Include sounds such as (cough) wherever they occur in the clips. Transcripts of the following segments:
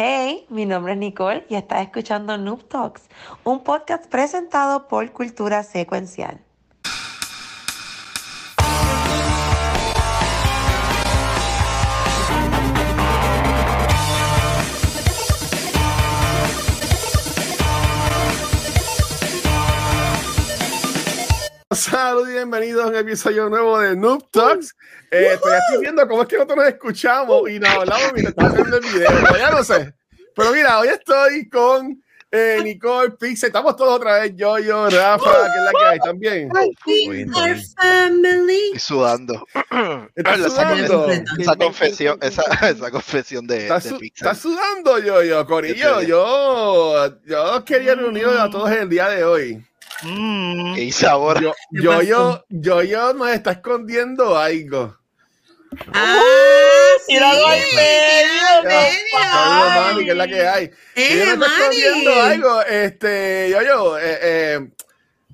Hey, mi nombre es Nicole y estás escuchando Noob Talks, un podcast presentado por Cultura Secuencial. Saludos y bienvenidos a un episodio nuevo de Noob Talks. Eh, estoy aquí viendo cómo es que nosotros nos escuchamos y nos hablamos mientras estamos haciendo el video. Pero ya no sé. Pero mira, hoy estoy con eh, Nicole, Pixel. Estamos todos otra vez. Yo, yo, Rafa, que es la que hay también. Our family. Estoy sudando. (clears throat) ¿Estás Esa, sudando? esa confesión, esa, esa confesión de, ¿Estás, de Pixar. estás sudando, yo, yo, Corillo? Yo, yo quería reunirnos a todos el día de hoy. ¿Qué hice ahora? Yo, ¿Qué yo, pasó? yo, yo, yo nos está escondiendo algo. Ah, sí. Tíralo ahí, Tíralo medio, medio. mami, que es la que hay. Eh, yo no estoy escondiendo algo. Este, yo, yo, eh, eh,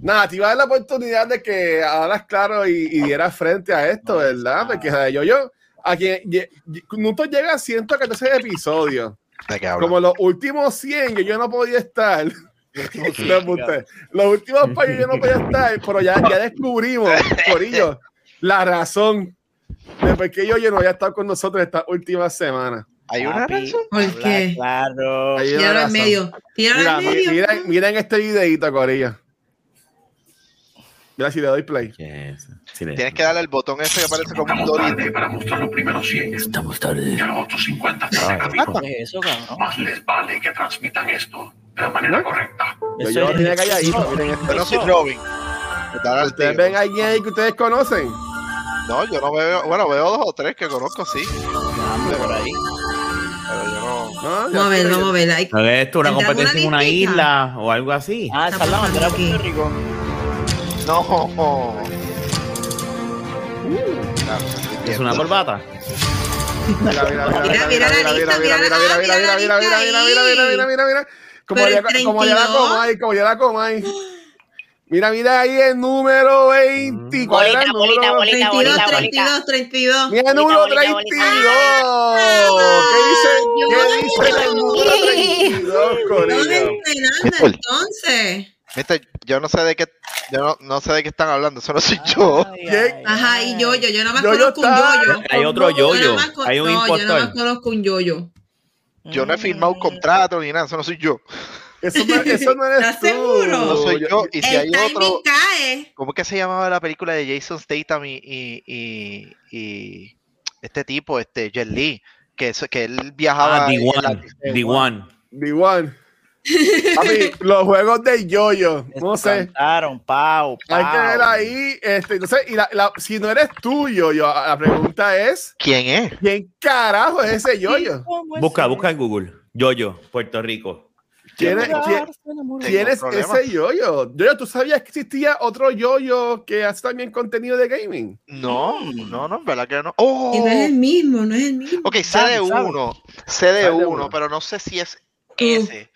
nada, te iba a dar la oportunidad de que hablas claro y, y dieras frente a esto, ¿verdad? Porque sea, yo, yo, a quien lle- lle- Nuto llega a 114 episodios. ¿De qué hablo? Como los últimos 100, yo, yo no podía estar. Los últimos países yo no podía estar, pero ya, ya descubrimos, por ello, la razón de por qué yo, yo no había estado con nosotros esta última semana. ¿Hay una Papi. razón? ¿Por qué? Claro. Hay una Tíralo en razón. medio. Mira, en medio. mira, miren este videito, Corilla. Mira si le doy play. Tienes que darle el botón ese que parece como un dorito. Tarde para mostrar los primeros 100. Estamos tarde. Ya los otros 50 se Ay. ¿Qué es eso, cabrón? Más les vale que transmitan esto de la manera correcta. Yo, Eso yo es- tenía calladito, miren esto. Pero no soy Robin. ¿Ustedes ven a alguien ahí que ustedes conocen? No, yo no veo. Bueno, veo dos o tres que conozco, sí. Por ahí. Pero yo no. ¿No? Vamos a ver, vamos a ver. Hay- ¿No es esto una ¿Tendrá competencia en una isla o algo así? Ah, Está la bandera de Puerto Rico. No. Claro, ¿Es una corbata? Mira, mira, mira, Mira, mira la lista, mira mira, mira, mira mira, mira, mira, mira, mira, mira, mira, mira. Como Pero ya, el como ya la 32. comay, como ya la comay. Mira, mira ahí el número 20. ¿Cuál era el Bolita, número? bolita, 32, bolita, 32, 32. Mira el número Bolita, bolita, 32. ¿Qué dice? Yo ¿Qué dice el número 32, Estamos Corillo? entrenando entonces. Viste, yo no sé de qué, yo no, no sé de qué están hablando, eso no soy yo. Ay, ¿Qué? ay, Ajá, y ay. yo-yo. Yo nada más conozco un yo-yo. Hay otro Yo yo-yo. Hay un no, Yo más impostor. conozco un yo-yo. Yo no he firmado un contrato ni nada, eso no soy yo. Eso no, eso no eres (laughs) ¿Estás tú. seguro? No soy yo. Y si hay El timing otro, cae. ¿cómo es que se llamaba la película de Jason Statham y, y, y, y este tipo, este Jet Li? Que, eso- que él viajaba. Ah, en la- D1. D1. D1. (laughs) Los juegos de yo-yo. No sé. Cantaron, pau, pau. Hay que ver ahí. Este, entonces, y la, la- si no eres tú, yo-yo, la pregunta es: ¿Quién es? ¿quién carajo es ese yo-yo? ¿Cómo es Busca, busca en Google. Yoyo, Puerto Rico. ¿Quién es, quién- es ese yo-yo? Yo-yo, ¿tú sabías que existía otro yo-yo que hace también contenido de gaming? No, no, no, en verdad que no. ¡Oh! Y no es el mismo, no es el mismo. Ok, sé Sabe, de sabe. uno, sé de Sabe de uno, uno. pero no sé si es ese.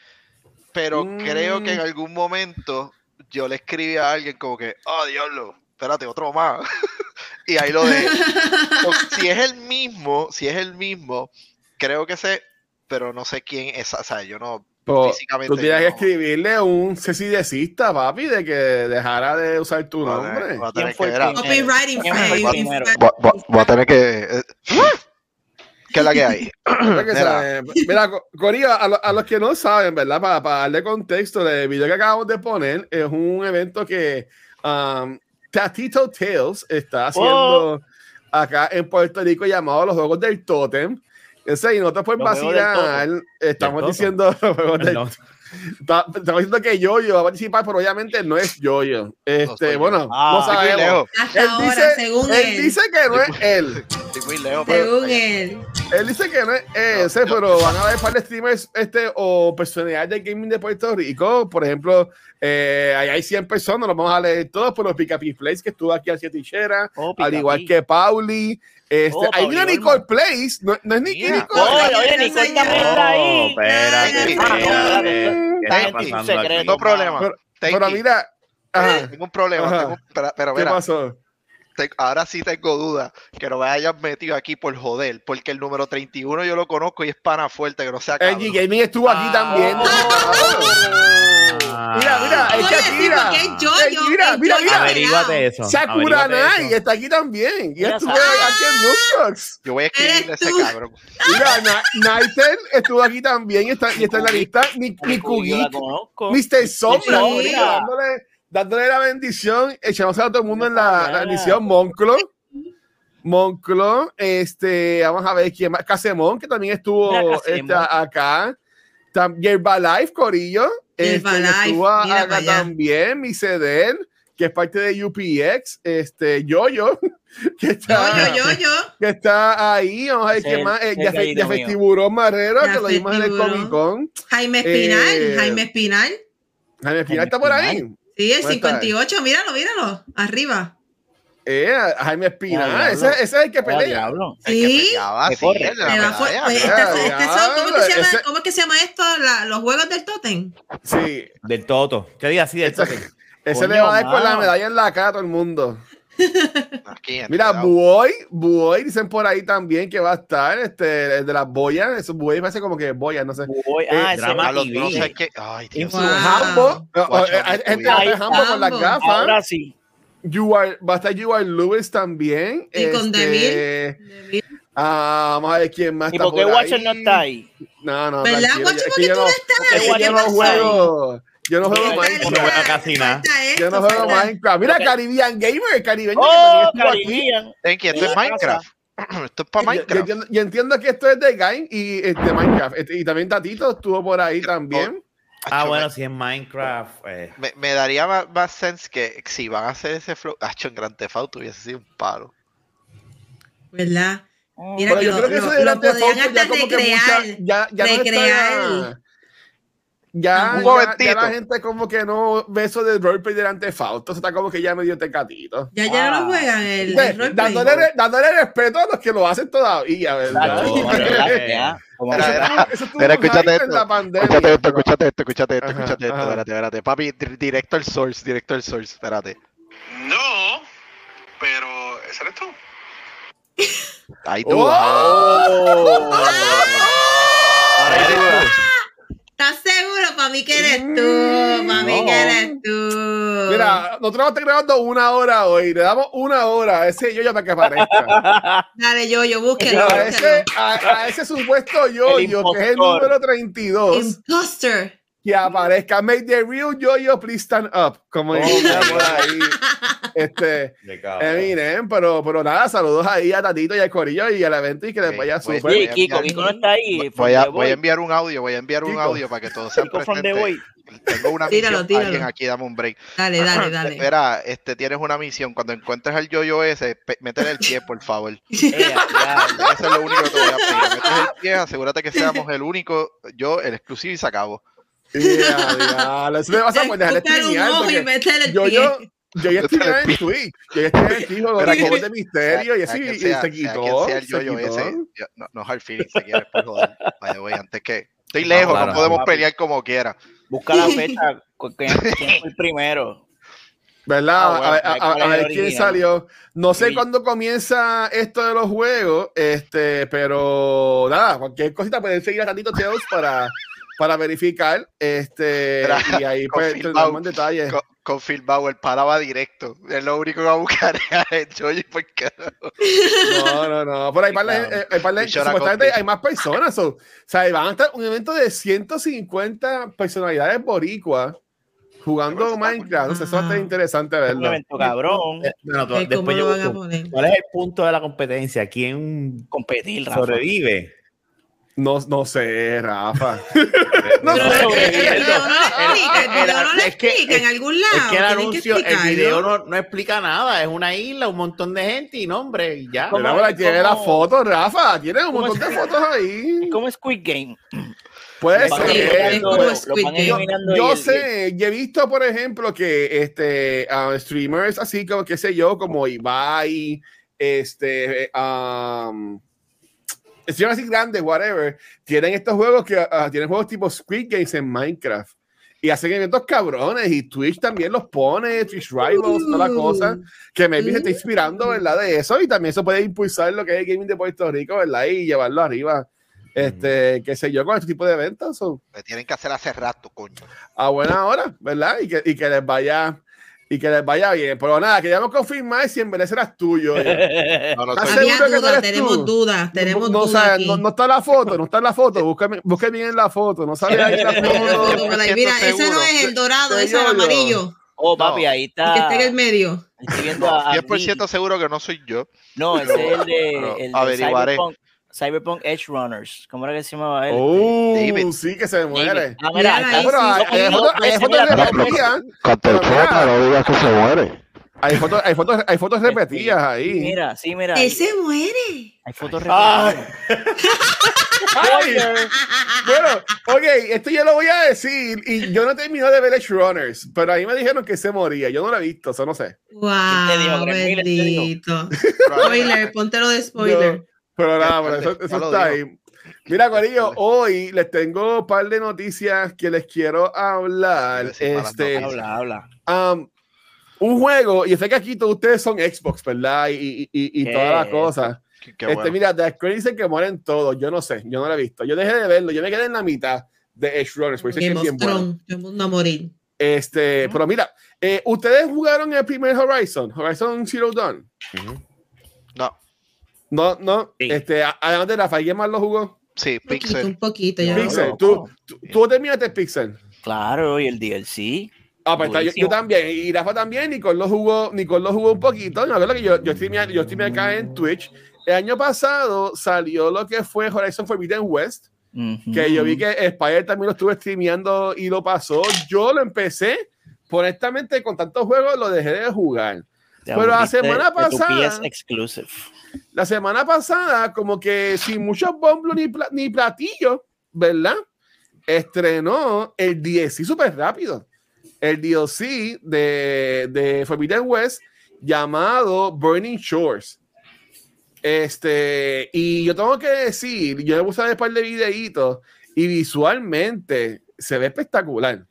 Pero Mm. creo que en algún momento yo le escribí a alguien como que, oh diablo, espérate, otro más. (laughs) y ahí lo de. (laughs) si es el mismo, si es el mismo, creo que sé, pero no sé quién es. O sea, yo no. Pues, Físicamente tú tienes que no. escribirle un cesidecista, papi, de que dejara de usar tu a nombre. voy a tener ¿Quién fue que ver a- voy a tener que. ¿Qué es la que hay? (laughs) Mira, Mira. a, lo- a los que no saben, ¿verdad? Para, para darle contexto, el video que acabamos de poner es un evento que um, Tatito Tales está haciendo acá en Puerto Rico llamado Los Juegos del Totem. Ese, y nosotros del vacilar, estamos diciendo (laughs) los Juegos del Perdón. Estamos diciendo que Yoyo va a participar, pero obviamente no es Yoyo. Este, soy yo. bueno, Ah, no sabemos. Hasta Él ahora, dice, según él él. dice que no es él. (laughs) pero- Según él. Él dice que no es ese, yo- pero van a haber par de streamers este, o personalidades de gaming de Puerto Rico. Por ejemplo, eh, ahí hay 100 personas, los vamos a leer todos, por los Picapi Place que estuvo aquí hacia Tichera, Oh, al igual que Pauli. Este, Oh, hay una. Nicole Place, no, no es ni Nicole. Oye, oye, Nicole también está ahí. Oh, espérate, espérate, ah, ¿Qué está Thank you. pasando Secreto. aquí? No problema. Pero- Pero mira, ajá, Tengo un problema. Ajá. tengo un- pero, pero ¿qué mira, pasó? te- ahora sí tengo duda que no me hayan metido aquí por joder, porque el número 31 yo lo conozco y es pana fuerte, que no sea El cabrón. G-Gaming estuvo aquí Ah. también. Mira, mira, es ¿Cómo que le aquí, decimos mira. que es Yoyo? Mira, mira, mira. Averíguate eso. Sakura averíguate Nai está aquí también. Y Mira, estuvo aquí en Noobstox. Yo voy a escribirle a ese cabrón. Mira, Na- Nightel estuvo aquí también y está, y está en la lista. Ni, ni Yo la Kugik, conozco. Mr. Sombra, dándole, dándole la bendición. Echamos a todo el mundo en la, la Ah. bendición. Monclo. Monclo, este, vamos a ver quién más. Casemón, que también estuvo este, acá. Tam- Yerbalife, Corillo. Este, estuvo mira acá también. Mi Cedel, que es parte de UPX. Este, Yoyo, (laughs) que está, Yo, yo, yo, yo. que está ahí. Vamos a ver es más. Eh, el Yafe- gallito Yafe mío. Tiburón Marrero, que lo vimos en el. Comic Con. Jaime Espinal, Eh, Jaime Espinal. Jaime Espinal está por ahí. Sí, el ¿Dónde está? 58, míralo, míralo, arriba. Eh, Jaime Espinal, Ah, ese, ese es el que Ah, pelea. Sí. este- este ¿cómo, es que se llama, ese- ¿Cómo es que se llama esto? La- los juegos del Totem. Sí, Del Toto. ¿Qué diga así del ese, Toto? ese Coño, le va a dar con la medalla en la cara a todo el mundo. (laughs) Mira. Buoy, Buoy, dicen por ahí también que va a estar, este, el de las boyas, eso Buoy parece como que boyas, no sé. Voy- ah, ese drama tú no TV. sabes qué. Ay, Dios. Wow. Hambo, eh, eh, Ay, hace Hambo con las gafas. Ahora sí. You are- va a estar You Are Lewis también. Y con este, ah, vamos a ver quién más ¿Y está por qué Watcher no está ahí? No, no, ¿Verdad, es ¿Por qué yo tú no- estás ahí? yo no ¿Qué pasa juego. Yo no juego Minecraft. Yo no juego casi nada. Yo no juego Minecraft. Mira, Caribbean Gamer, ¡Oh. Caribbean! ¿En qué? Esto es. Minecraft. Esto es (clears throat) para Yo, yo Minecraft. entiendo, yo entiendo que esto es de Game y eh, de Minecraft. Este, y también Tatito estuvo por ahí también. Ah, Acho, bueno, si es Minecraft. eh. Me, me daría más, más sense que si van a hacer ese flow. Hacho, en Grand Theft Auto hubiese sido un palo. ¿Verdad? Mira Pero que yo lo, creo que lo- eso de lo Grand Theft podrían Auto ya como que recrear. mucha- ya, ya no está- recrear. Ya, Un ya, momentito. ya la gente como que no ve eso de roleplay delante de Fausto, eso está como que ya medio tecatito. Ya, ya no Ah. lo juegan el, el roleplay. dándole, re- dándole respeto a los que lo hacen todavía, ¿verdad? (laughs) Mira, escúchate esto. Escúchate esto, escúchate esto, escúchate esto, escúchate. Espérate, espérate. Papi, di- directo al source, directo al source. Espérate. No, pero ese eres tú. ¡Oh! Ahora hay dudas. ¿Estás seguro? Para mí que eres tú. Para mí No. que eres tú. Mira, nosotros vamos a estar grabando una hora hoy, le damos una hora a ese yo ya para que aparezca. (laughs) Dale, yo, yo, búsquelo. a, ese, a, a ese supuesto yo, yo que es el número 32, Imposter. Que aparezca. Make the real yo-yo, please stand up. Como dice por ahí. Este. Eminem, pero, pero nada, saludos ahí a Tatito y al Corillo y al evento y que les vaya súper. Oye, a Kiko, enviar- Kiko no está ahí. Voy a, voy a enviar un audio, voy a enviar un Kiko. audio para que todos sean presentes. Tengo una Tíralo, misión. tíralo. Alguien aquí, dame un break. Dale, dale, dale. Verá, este, tienes una misión. Cuando encuentres al yo-yo ese, métele el pie, por favor. (laughs) Diablo. Eso es lo único que te voy a pedir. Metes el pie, asegúrate que seamos el único, yo, el exclusivo y se acabó. Ya, diablo. Eso me pasa por dejar de streamear, ojo y porque yo, pie. yo, yo ya estoy en. Twitch. Yo ya estoy en Twitch Mira, juegos de misterio y así sea y se quitó. se no, no hard feelings, si quieres, por joder. Antes que. Estoy lejos, claro. no podemos Papi. pelear como quiera. Busca la (laughs) fecha. ¿Quién fue el primero? ¿Verdad? Ah, bueno, a ver, pues, a- ¿cuál a- a ver quién salió. No sé Sí. cuándo comienza esto de los juegos, este, pero nada, cualquier cosita pueden seguir a Tantito Tales para, para verificar. Este, y ahí pues tendrán más detalles. Con, con Phil Bauer, paraba directo. Es lo único que va a buscar es porque No, no, no. Por ahí, par de- Claro. eh, hay supuestamente hay más personas. so, o sea, van a estar un evento de 150 personalidades boricuas jugando Minecraft. O sea, eso va a estar Ah. interesante Un verlo. evento cabrón. Eh, bueno, tú- ¿Cómo después yo? ¿Cuál es el punto de la competencia? ¿Quién Competir, Rafa. sobrevive? No, no sé, Rafa. (laughs) no Pero sé. el video no lo explica, el video no lo Es que- explica en algún lado. Es que el anuncio, el video no, no explica nada. Es una isla, un montón de gente y nombre y ya. ¿Cómo? Pero ahora tiene ¿Cómo? las fotos, Rafa. Tiene un ¿Cómo montón de es? fotos ahí. Es (laughs) como Squid Game. (clears throat) Puede ser. es Yo el- sé, yo he visto, por ejemplo, que este ah, streamers así como, qué sé yo, como Ibai, este, um, streamers así grandes, whatever, tienen estos juegos que ah, tienen juegos tipo Squid Games en Minecraft. y hacen eventos cabrones y Twitch también los pone, Twitch Rivals, toda la cosa, que maybe se está inspirando, ¿verdad? De eso y también eso puede impulsar lo que es el gaming de Puerto Rico, ¿verdad? Y llevarlo arriba, este, qué sé yo, con este tipo de eventos. o Me tienen que hacer hace rato, coño. a buena hora, ¿verdad? Y que, y que les vaya y que les vaya bien. Pero nada, queríamos confirmar si en verdad serás tuyo. (laughs) No, no ¿Estás soy- Había seguro que no tenemos tú? dudas, tenemos no, dudas aquí. no, no está la foto, no está la foto. Búscame, busque bien la foto. No sale ahí la foto. Mira, ese no es el dorado, ese es el amarillo. Oh, papi, ahí El que está en está. el medio. Estoy viendo a- a 100% seguro que no soy yo. No, ese es el de, el de averiguaré. Cyberpunk, Cyberpunk Edge Runners. ¿Cómo era que se llamaba él? Oh, David. sí, que se muere. David. Ah, Mira, no digas que se muere. hay fotos, hay fotos, hay fotos repetidas ahí. Mira, sí, mira. Él Hay, se muere. hay fotos Ah. repetidas. (laughs) Ay, bueno, ok, esto yo lo voy a decir y yo no terminé de ver Edge Runners, pero ahí me dijeron que se moría. Yo no lo he visto, eso no sé. Wow, te dijo. bendito. (laughs) Spoiler, póntelo de spoiler. No, pero nada, pero eso, eso está ahí. Mira, Corillo, hoy les tengo un par de noticias que les quiero hablar. Este, Habla, habla. um, un juego, y sé que aquí todos ustedes son Xbox, ¿verdad? Y, y, y, y ¿Qué todas las cosas. Qué, qué este, bueno. mira, The Screen dicen que mueren todos. Yo no sé, yo no lo he visto. Yo dejé de verlo, yo me quedé en la mitad de Edge Runners, porque dicen que Game es bien bueno. Mundo morir. Este, pero mira, eh, ¿ustedes jugaron el primer Horizon? Horizon Zero Dawn. No, No, no. Sí. Este, además de Rafa, ¿alguien más lo jugó? sí, Un poquito, Pixel. un poquito. Ya. Pixel, tú, tú, tú terminaste Pixel. Claro, y el DLC. Ah, pues está, yo, yo también, y Rafa también, Nicole lo jugó, Nicole lo jugó un poquito. Me acuerdo que yo, yo, streamé, yo streamé acá en Twitch. El año pasado salió lo que fue Horizon Forbidden West, Ujú. que yo vi que Spider también lo estuve streameando y lo pasó. Yo lo empecé, honestamente, con tantos juegos lo dejé de jugar. Te pero la semana de tu pasada- PS exclusive. La semana pasada, como que sin muchos bombos ni, ni platillos, ¿verdad? Estrenó el DLC súper rápido. El DLC de, de Forbidden West llamado Burning Shores. Este, y yo tengo que decir, yo le puse un par de videitos y visualmente se ve espectacular.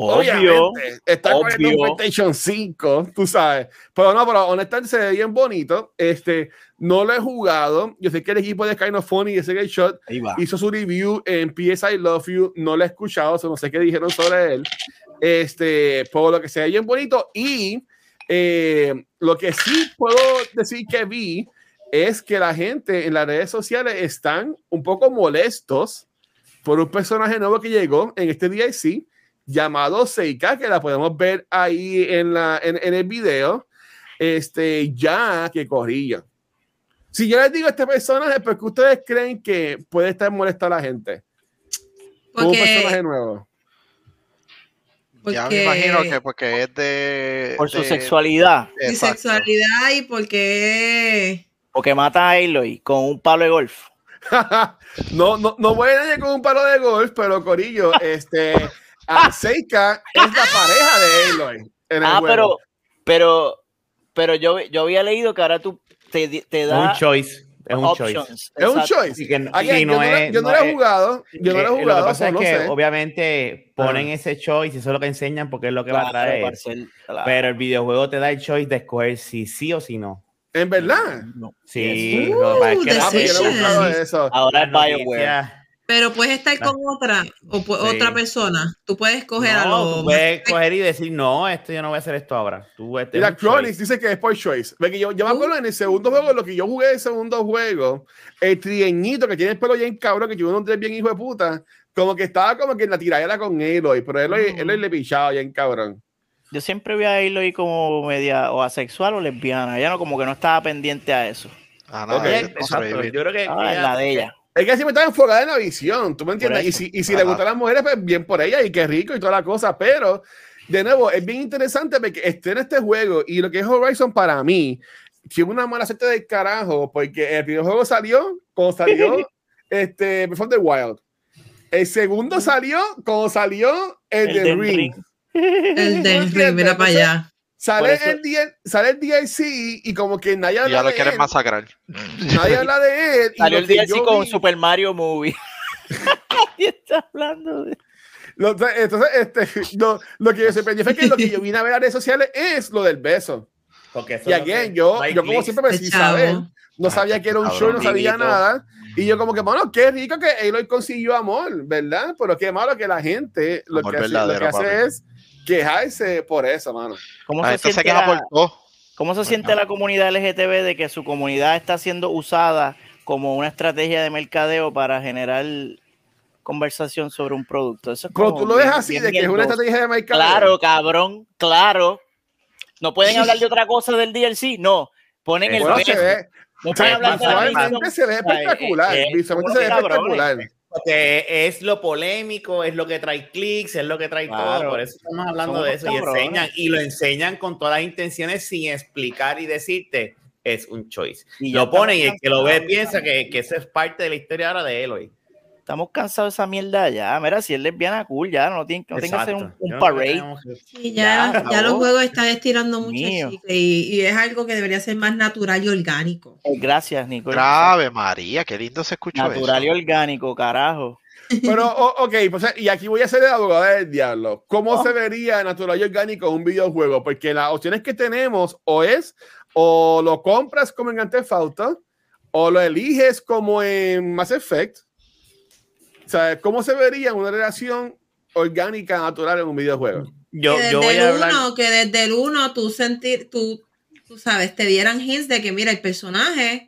Obvio. Obviamente, está obvio. un PlayStation 5, tú sabes. Pero no, pero honestamente se ve bien bonito. Este, no lo he jugado. Yo sé que el equipo de Kind of Funny y ese Game Shot hizo su review en PS I Love You. No lo he escuchado, o sea, no sé qué dijeron sobre él. Este, por lo que se ve bien bonito. Y eh, lo que sí puedo decir que vi es que la gente en las redes sociales están un poco molestos por un personaje nuevo que llegó en este DLC llamado Seika, que la podemos ver ahí en, la, en, en el video, este, ya que corría. Si yo les digo este personaje, ¿por qué ustedes creen que puede estar molesto a la gente? Como un personaje Porque, nuevo. Ya me porque imagino que porque es de. Por su de- sexualidad. Exacto. sexualidad y porque Porque mata a Aloy con un palo de golf. (laughs) no, no, no voy a nadie con un palo de golf, pero Corillo, (laughs) este, a Seika es la pareja de Aloy. en el Ah, juego. pero, pero, pero yo, yo había leído que ahora tú te, te Es da un choice. Es un choice. es un choice. Que yo no yo no no lo he es- jugado, yo no lo he Eh, jugado, Lo que pasa so es que sé. obviamente ponen Ah. ese choice y eso es lo que enseñan porque es lo que va a traer. claro. Pero el videojuego te da el choice de escoger si sí o si no. En verdad. No. Sí, Yes. lo que pasa es Uh, que the Ah, pues yo no he Decision. buscado eso. Ahora es BioWare. Pero puedes estar con otra o Sí. otra persona. Tú puedes coger a No, los tú puedes coger y decir, no, esto yo no voy a hacer esto ahora. Tú, este es choice. Chronix dice que es por choice. Ve que yo, yo me acuerdo en el segundo juego, lo que yo jugué en el segundo juego, el trieñito que tiene el pelo bien cabrón, que un tres bien hijo de puta, como que estaba como que en la tiradera con Eloy, pero Eloy, Mm. Eloy le pichaba bien cabrón. Yo siempre vi a Aloy como media o asexual o lesbiana. Ella no como que no estaba pendiente a eso. Ah, no, Ok, ese- Exacto. Yo creo que Ah, en ella- la de ella. Es que siempre está enfocada en la visión, ¿tú me entiendes? Y si, y si le gustan las mujeres, pues bien por ella y qué rico y toda la cosa, pero de nuevo, es bien interesante porque esté en este juego y lo que es Horizon para mí tiene una mala suerte del carajo porque el primer juego salió cuando salió (laughs) este of the Wild. El segundo salió cuando salió el, de Elden Ring. Ring. el del (laughs) ring, mira para allá. Sale eso- el, DL sale el DLC y como que nadie habla ya lo de quieren él. masacrar. Nadie habla de él. Salió el DLC con vi- Super Mario Movie. (laughs) Nadie está hablando de Lo- entonces, este, (laughs) lo, lo que yo sorprendí fue que lo que yo vine a ver en redes sociales es lo del beso. Porque eso Y again, yo, yo como siempre me sin saber, no sabía que era un show, no sabía nada. Y yo como que, bueno, qué rico que Aloy consiguió amor, ¿verdad? Pero qué malo que la gente lo Amor que hace, lo que hace papi. es quejarse por eso, mano. ¿Cómo La se siente queja la- por todo. ¿Cómo se siente la comunidad LGTB de que su comunidad está siendo usada como una estrategia de mercadeo para generar conversación sobre un producto? Eso es Pero como tú lo ves así, de que es una estrategia de mercado. Claro, cabrón, claro. ¿No pueden hablar de otra cosa del DLC? No. Ponen el Bueno, se ve, No o pueden sea, hablar de la visualmente misión. se ve sea, espectacular. eh, eh, Visualmente se ve espectacular. Porque es lo polémico, es lo que trae clics, es lo que trae Claro. todo. Por eso estamos hablando de eso. Y enseñan, y lo enseñan con todas las intenciones sin explicar y decirte es un choice. Y lo ponen y el que lo ve piensa que, que eso es parte de la historia ahora de Eloy. Estamos cansados de esa mierda ya. Mira, si es lesbiana, cool, ya. No tiene, no tiene que hacer un, un no parade. tengamos que- Sí, Ya, ya, los juegos están estirando mucho el y, y es algo que debería ser más natural y orgánico. Eh, Gracias, Nicole. Grave, María, qué lindo se escuchó Natural y orgánico, carajo. (laughs) Pero, o- ok, pues, y aquí voy a ser el abogado del diablo. ¿Cómo Oh. se vería natural y orgánico en un videojuego? Porque las opciones que tenemos o es o lo compras como en Auto o lo eliges como en Mass Effect. Sea, ¿cómo se vería una relación orgánica natural en un videojuego? Yo, que yo desde voy el a hablar. uno, que desde el uno tú sentir, tú, tú sabes, te dieran hints de que mira, el personaje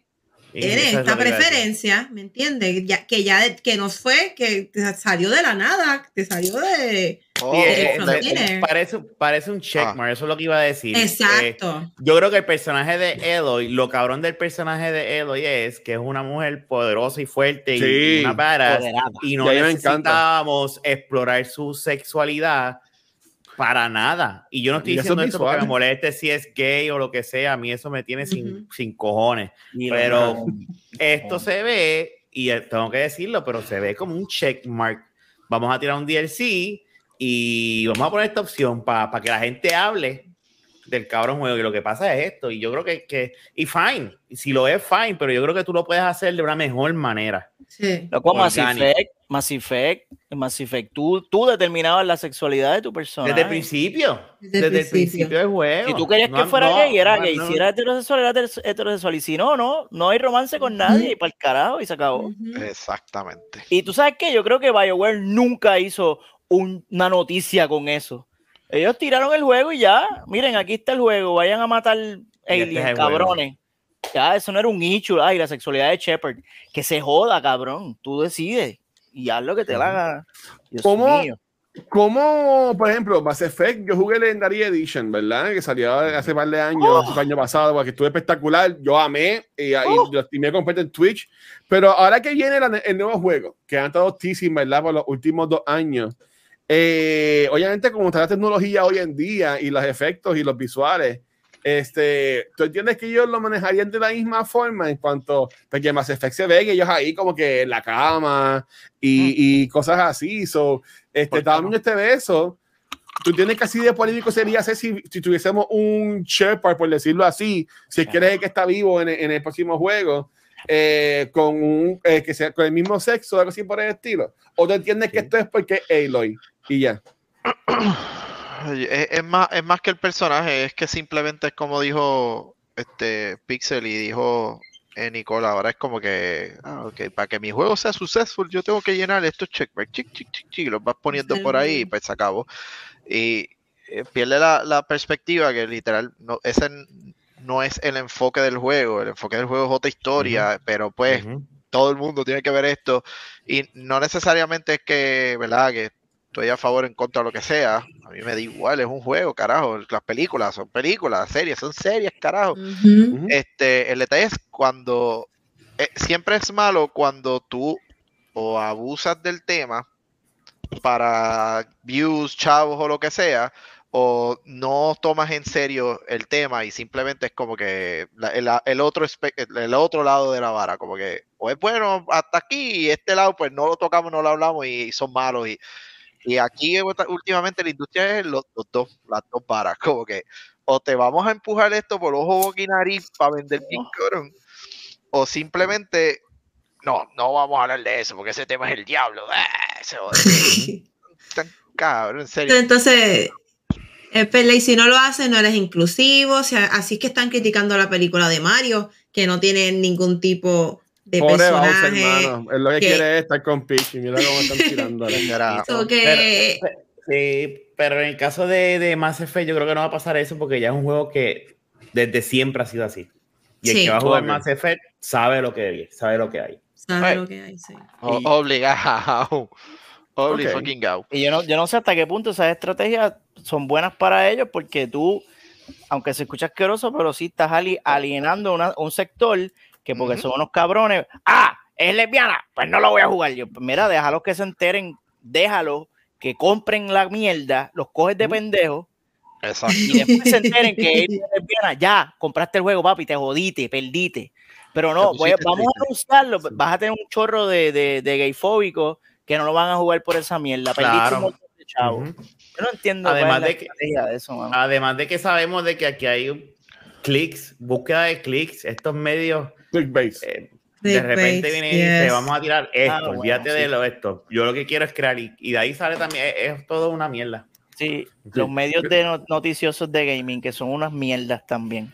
es esta que preferencia, ¿me entiendes? Ya, que ya de- que nos fue, que te salió de la nada, te salió de... Oh, eh, Eso eh, no tiene. parece, parece un checkmark, eso es lo que iba a decir. Eh, Exacto. yo creo que el personaje de Eloy, lo cabrón del personaje de Eloy es que es una mujer poderosa y fuerte y- Sí. y una Empoderada. y no necesitábamos explorar su sexualidad para nada. Y yo no estoy Y diciendo es esto porque me moleste si es gay o lo que sea, a mí eso me tiene sin, cojones. Pero lo- esto se ve, y tengo que decirlo, pero se ve como un checkmark. Vamos a tirar un DLC y vamos a poner esta opción para que la gente hable del cabrón juego. Y lo que pasa es esto. Y yo creo que, que y fine, y si lo es, fine, pero yo creo que tú lo puedes hacer de una mejor manera. Sí. Orgánico. Effect, Mass Effect, Mass Effect, tú, tú determinabas la sexualidad de tu persona. Desde el principio. Desde el Desde, el principio. principio del juego. Si tú querías que fuera no, gay, era no, gay. no. Si era heterosexual, era heteros- heterosexual. Y si no, no, no hay romance con nadie. Y para el carajo, y se acabó. Exactamente. Y tú sabes qué, yo creo que BioWare nunca hizo un- una noticia con eso. Ellos tiraron el juego y ya, miren, aquí está el juego, vayan a matar este es aliens, el cabrones. Ya, eso no era un issue. Ay, la sexualidad de Shepard. Que se joda, cabrón. Tú decides y haz lo que te la gana. Dios ¿Cómo? mío. Como, por ejemplo, Mass Effect, yo jugué Legendary Edition, ¿verdad? Que salió hace par de años, el año pasado, porque estuvo espectacular. Yo amé y, y lo estimé completo en Twitch. Pero ahora que viene la- el nuevo juego, que han estado teasing, ¿verdad? Por los últimos dos años. eh, obviamente, como está la tecnología hoy en día y los efectos y los visuales, este, ¿tú entiendes que ellos lo manejarían de la misma forma en cuanto, porque Mass Effect se ve que ellos ahí como que en la cama y, y cosas así, so, este, viendo este beso, tú tienes que así de polémico sería hacer si, si tuviésemos un Shepard, por decirlo así, si quieres que está vivo en, el- en el próximo juego, eh, con un eh, que sea con el mismo sexo, algo así por el estilo. O tú entiendes que esto es porque es Aloy y ya. (clears throat) Es, es más, es más que el personaje, es que simplemente es como dijo este Pixel y dijo eh, Nicole, ahora es como que, ah, ok, para que mi juego sea successful, yo tengo que llenar estos checkmarks, chic, chic, chic, chic, los vas poniendo por ahí y pues se acabó. Y eh, pierde la, la perspectiva que literal, no, ese no es el enfoque del juego, el enfoque del juego es otra historia, pero pues Ujú. todo el mundo tiene que ver esto y no necesariamente es que, ¿verdad? Que estoy a favor o en contra de lo que sea. A mí me da igual, es un juego, carajo. Las películas son películas, las series son series, carajo. Este, el detalle es cuando eh, siempre es malo cuando tú o abusas del tema para views, chavos o lo que sea, o no tomas en serio el tema y simplemente es como que la- el, el otro el otro lado de la vara, como que o es bueno hasta aquí y este lado pues no lo tocamos, no lo hablamos y son malos y, y aquí últimamente la industria es los, los dos, las dos varas, (laughs) como que o te vamos a empujar esto por ojo, boca y nariz para vender cabrón, o simplemente no, no vamos a hablar de eso porque ese tema es el diablo. ah. (laughs) Tan cabrón, en serio. Entonces, eh, y si no lo hacen, no eres inclusivo. O sea, así es que están criticando la película de Mario, que no tiene ningún tipo de Pobre Bowser, personaje. hermano. Él lo que que- quiere es estar con Peach. Y mira cómo están tirando. Era- (laughs) So que- Sí, pero en el caso de, de Mass Effect, yo creo que no va a pasar eso porque ya es un juego que desde siempre ha sido así. Y el Sí. que va a jugar. Mass Effect sabe lo que sabe lo que hay. ¿Sabes Ay. lo que hay? Sí. o- obligado. Obli Ok. fucking gao. Y yo no, yo no sé hasta qué punto esas estrategias son buenas para ellos, porque tú, aunque se escucha asqueroso, pero sí estás ali- alienando una- un sector que porque Ujú. son unos cabrones, ah, es lesbiana, pues no lo voy a jugar yo. Pues mira, déjalos que se enteren, déjalos que compren la mierda, los coges de pendejo Exacto. y después se enteren que es lesbiana, ya, compraste el juego, papi, te jodiste, perdiste. Pero no, vamos a anunciarlo, vas a tener un chorro de, de, de gayfóbicos que no lo van a jugar por esa mierda. Claro. de chavos. Ujú. Yo no entiendo Además de que- de eso, mano. Además de que sabemos de que aquí hay clics, búsqueda de clics, estos medios Clickbait. eh, de repente vienen y dicen, yes. vamos a tirar esto, Ah, bueno, olvídate sí. de lo esto. Yo lo que quiero es crear y, y de ahí sale también, es, es todo una mierda. Sí, los medios de no- noticiosos de gaming, que son unas mierdas también.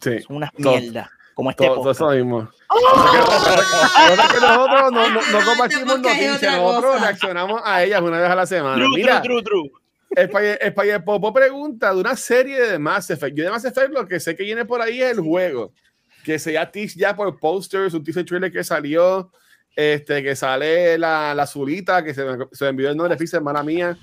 Sí. Son unas mierdas. Como este Todo, eso mismo. Pasa que (laughs) nosotros no, no, no compartimos noticias, nosotros cosa. reaccionamos a ellas una vez a la semana. True, Mira, true, true, España Popo pregunta de una serie de Mass Effect. Yo de Mass Effect lo que sé que viene por ahí es el juego, que se ya tease ya por posters, un teaser trailer que salió, este, que sale la, la azulita, que se se me envió el nombre de Pixel, hermana mía,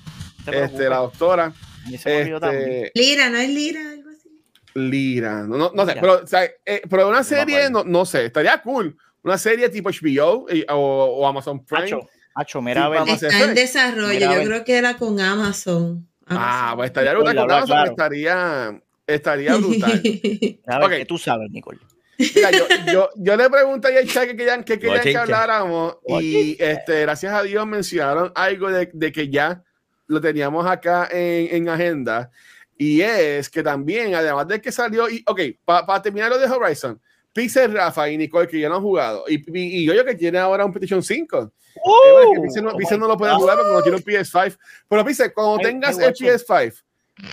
este, la doctora, este, Lira, ¿no es Lira? Algo así. Lira, no, no, no sé, pero, o sea, eh, pero una serie, no, no sé, estaría cool. Una serie tipo HBO eh, o, o Amazon Prime. Hacho, Hacho, mira, a Sí, Está en desarrollo. Mira, yo creo que era con Amazon. Ah, Amazon. pues estaría brutal, con Amazon, claro. estaría, estaría brutal. (laughs) a ver, ok. que tú sabes, Nicole. Mira, yo, yo, yo le pregunté a Isaac que querían que, querían que habláramos y este, gracias a Dios mencionaron algo de, de que ya lo teníamos acá en, en agenda y es que también, además de que salió, y, ok, para terminar lo de Horizon, Pixel, Rafa y Nicole que ya no han jugado y, y, y yo que tiene ahora un PlayStation 5. Eh, bueno, es que Pixel no, oh Pixel no lo puede jugar porque no tiene un PS5. Pero Pixel, cuando Ay, tengas el guacho. PS5,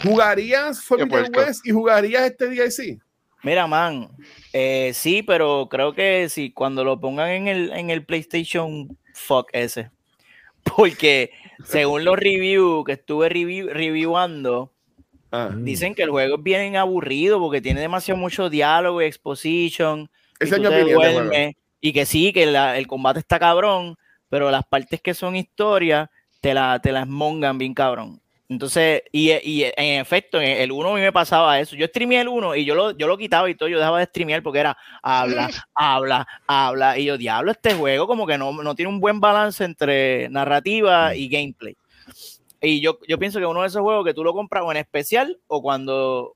¿jugarías Forbidden. West y jugarías este DLC? Mira, man, eh, sí, pero creo que sí, cuando lo pongan en el, en el PlayStation, fuck ese. (laughs) Porque según los reviews que estuve review- reviewando, Ah, dicen que el juego es bien aburrido porque tiene demasiado mucho diálogo y exposition. y Esa es mi opinión duermes, Y que sí, que la- el combate está cabrón, pero las partes que son historia te la, te las mongan bien cabrón. Entonces, y, y en efecto, en el 1 a mí me pasaba eso. Yo streameé el 1 y yo lo, yo lo quitaba y todo, yo dejaba de streamear porque era habla, habla, habla. Y yo, diablo, este juego como que no, no tiene un buen balance entre narrativa y gameplay. Y yo, yo pienso que uno de esos juegos que tú lo compras o en especial o cuando,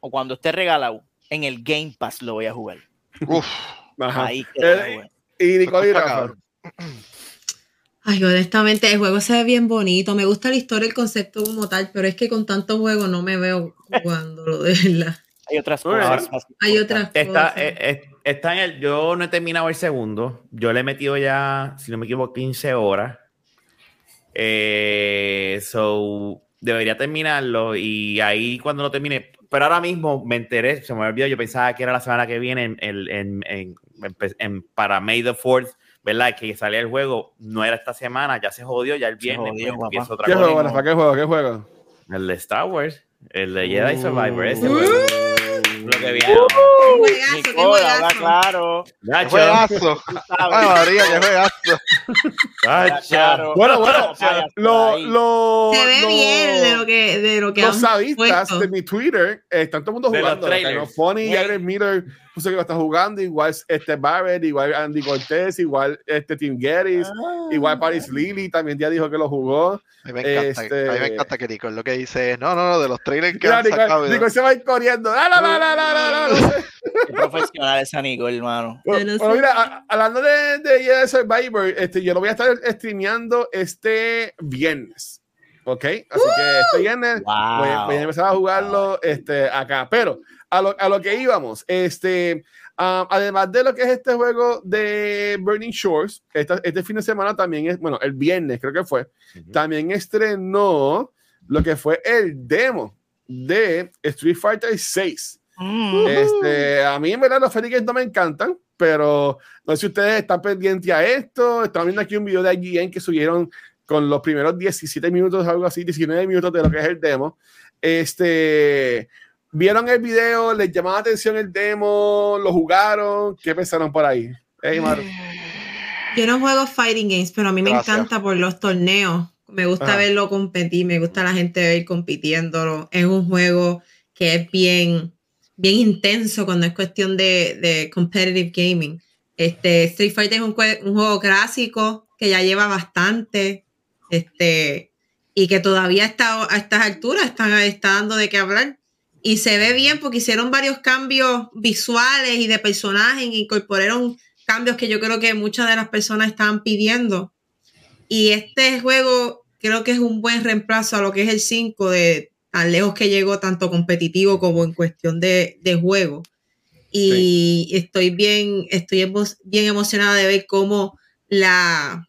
o cuando esté regalado en el Game Pass lo voy a jugar. Uf, (laughs) Ajá. Ahí Eh, está bueno. Y Nicole y Rafa. (clears throat) Ay, honestamente, el juego se ve bien bonito. Me gusta la historia, el concepto como tal, pero es que con tantos juegos no me veo jugándolo, de verdad. Hay otras cosas. Hay otras. Está, cosas. eh, eh, está en el, yo no he terminado el segundo. Yo le he metido ya, si no me equivoco, 15 horas. Eh, so, debería terminarlo y ahí cuando lo termine. Pero ahora mismo me enteré, se me olvidó, yo pensaba que era la semana que viene en, en, en- en- en- en- para May the 4th, ¿verdad? Que salía el juego. No era esta semana, ya se jodió, ya el viernes jodió, pues, empieza otra ¿Qué cosa. juego, Rafa? ¿Qué juego? ¿Qué juego? El de Star Wars, el de Jedi Survivor, ese Uh. juego. Lo que viene. ¡Qué juegazo, qué Nicole, habla juegazo! claro. ¡Qué Nacho. juegazo! ¡Ay, sabes. (laughs) María, qué juegazo! Bueno, bueno, No lo, lo, Se ve lo- bien de lo que, de lo que los han puesto. de mi Twitter eh, están todo el mundo jugando. No Funny Miller puso que lo está jugando, igual este Barrett, igual Andy Cortés, igual este Tim Geddes, Ah. igual Paris Lily también ya dijo que lo jugó. A mí me encanta, Este- a mí me encanta que Nicole lo que dice es, no, no, no, de los trailers que han sacado. Nicole, ¿verdad? Nicole se va a ir corriendo. ¡Ah, la, la, la, la, la, la! Qué profesional esa Nicole, hermano. Bueno, no bueno, sé. mira, a- hablando de, de Survivor, este, yo lo voy a estar streameando este viernes. ¿Ok? Así que este viernes voy, a- Wow. voy a empezar a jugarlo este, acá. Pero a lo, a lo que íbamos, este, Ah, además de lo que es este juego de Burning Shores, esta- este fin de semana también es, bueno, el viernes creo que fue, también estrenó lo que fue el demo de Street Fighter 6. Mm. Este, a mí en verdad los Fenix no me encantan, pero no sé si ustedes están pendientes a esto. Estamos viendo aquí un video de IGN que subieron con los primeros 17 minutos, algo así, 19 minutos de lo que es el demo. Este, vieron el video, les llamó la atención el demo, lo jugaron, ¿qué pensaron por ahí? Ey, Maru. Yo no juego fighting games, pero a mí me Gracias. encanta por los torneos. Me gusta Ajá. verlo competir, me gusta la gente ver compitiéndolo. Es un juego que es bien, bien intenso cuando es cuestión de, de competitive gaming. Este, Street Fighter es un juego clásico que ya lleva bastante, este, y que todavía está a estas alturas está, está dando de qué hablar. Y se ve bien porque hicieron varios cambios visuales y de personajes, incorporaron cambios que yo creo que muchas de las personas estaban pidiendo. Y este juego creo que es un buen reemplazo a lo que es el 5 de tan lejos que llegó, tanto competitivo como en cuestión de, de juego. Y estoy bien, estoy emo- bien emocionada de ver cómo la,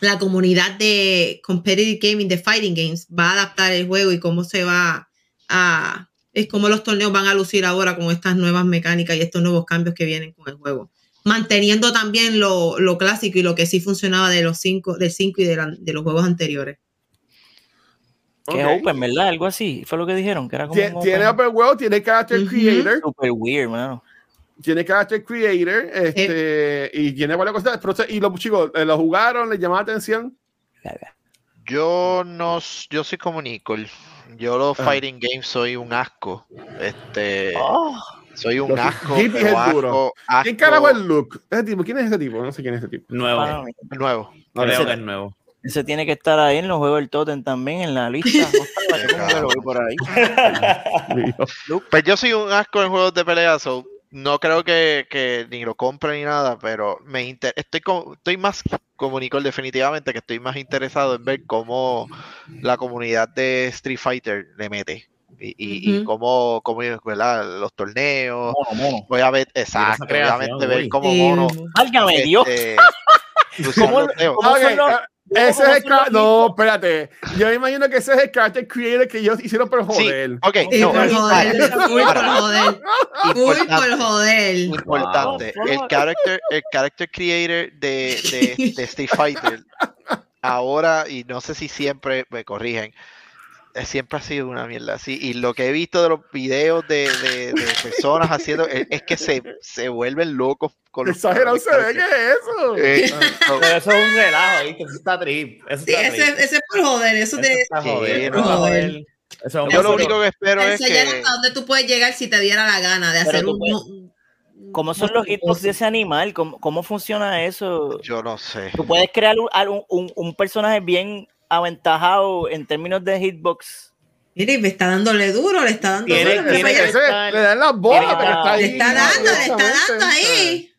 la comunidad de competitive gaming, de fighting games, va a adaptar el juego y cómo se va a... Es como los torneos van a lucir ahora con estas nuevas mecánicas y estos nuevos cambios que vienen con el juego manteniendo también lo, lo clásico y lo que sí funcionaba de los cinco, del 5 y de, la- de los juegos anteriores. Que es open, ¿verdad? Algo así. Fue lo que dijeron, que era como. Tiene open. World, tiene Character Ujú. Creator, Super weird, mano. tiene Character Creator, este, y tiene varias cosas. pero, y los chicos, eh, ¿lo jugaron? ¿Les llamó la atención? Yo no, yo soy como Nicole. Yo los Ajá. fighting games soy un asco. Este, Oh, soy un asco. Jeep es pero el duro. asco, ¿Quién asco carajo es Luke? ¿Ese tipo? ¿Quién es ese tipo? No sé quién es ese tipo. Nuevo. mano, nuevo. Creo Ok. que es nuevo. ese tiene que estar ahí en los juegos del Totem también, en la lista. (laughs) No por ahí. (laughs) Pues yo soy un asco en juegos de pelea, so no creo que, que ni lo compre ni nada, pero me inter- estoy como, estoy más como Nicole definitivamente que estoy más interesado en ver cómo la comunidad de Street Fighter le mete y, y, y Ujú. cómo, cómo ¿verdad? los torneos. Mono, mono. Voy a ver, exacto, creación, obviamente ver cómo mono. Válgame Dios. (laughs) este, usar ¿Cómo- cómo son los- ese es el No, espérate. Yo me imagino que ese es el Character Creator que ellos hicieron por Sí, joder. ok, Sí, no, por joder, full por joder, importante. por joder. importante. Wow. El character, el character creator de, de, de (laughs) Street Fighter, ahora, y no sé si siempre me corrigen, siempre ha sido una mierda así. Y lo que he visto de los videos de, de- de personas haciendo es, es que se, se vuelven locos con los Exagerado se ve, ¿qué characters. es eso? Eh, no, Pero eso es un relajo, ¿viste? Eso está trip. Eso Sí, está ese, trip. ese es por joder, eso Eso te está Sí, joder. no. eso está joder. Eso es un yo lo único que espero es que hasta dónde tú puedes llegar si te diera la gana de hacer un, puedes- ¿Cómo son los hitbox de ese animal? ¿Cómo, cómo funciona eso? yo no sé. Tú puedes crear un, un- un- un personaje bien aventajado en términos de hitbox. Mira, y me está dándole duro, le está dando duro. le dan las bolas, pero está ahí. le está dando, le está dando ahí.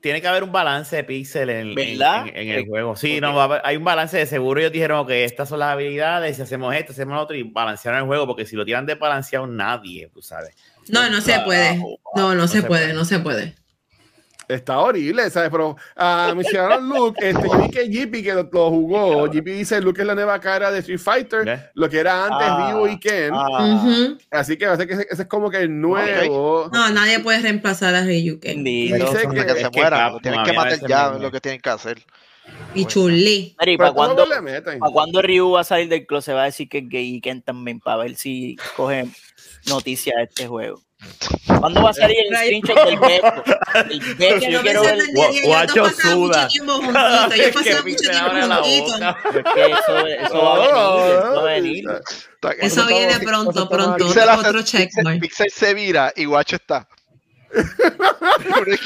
Tiene que haber un balance de píxeles en, en- ¿Verdad? en- en el Eh, juego. Sí, no, va hay un balance de seguro. Ellos dijeron que estas son las habilidades, si hacemos esto, hacemos lo otro y balancearon el juego, porque si lo tiran desbalanceado, nadie, tú sabes. No, no se puede. No, no se se puede, puede. no se puede. Está horrible, ¿sabes? Pero ah, mencionaron Luke, este, yo vi que Jippy que lo, lo jugó. Jippy dice Luke es la nueva cara de Street Fighter, lo que era antes Ah, Ryu y Ken. Ah. Así que va a ser que ese, ese es como que el nuevo. No, nadie puede reemplazar a Ryuken. bendito. Dice Hasta que- que se es que tienen que matar ya, es lo que tienen que hacer. Y Chun-Li. Mira, ¿y Pero para cuándo, juegos le meten. para cuándo Ryu va a salir del closet? Va a decir que es gay y Ken también, para ver si coge noticia de este juego. ¿Cuándo va a salir el screenshot del beso? El (laughs) beso, Que yo no quiero ver. Guacho pasaban mucho suda. que pasaban mucho tiempo (laughs) boca. Es que eso, eso va a venir, eso va a venir. Eso Nosotros viene pronto, pronto. Otro, checkmark. Pixel se vira y Guacho está. (laughs)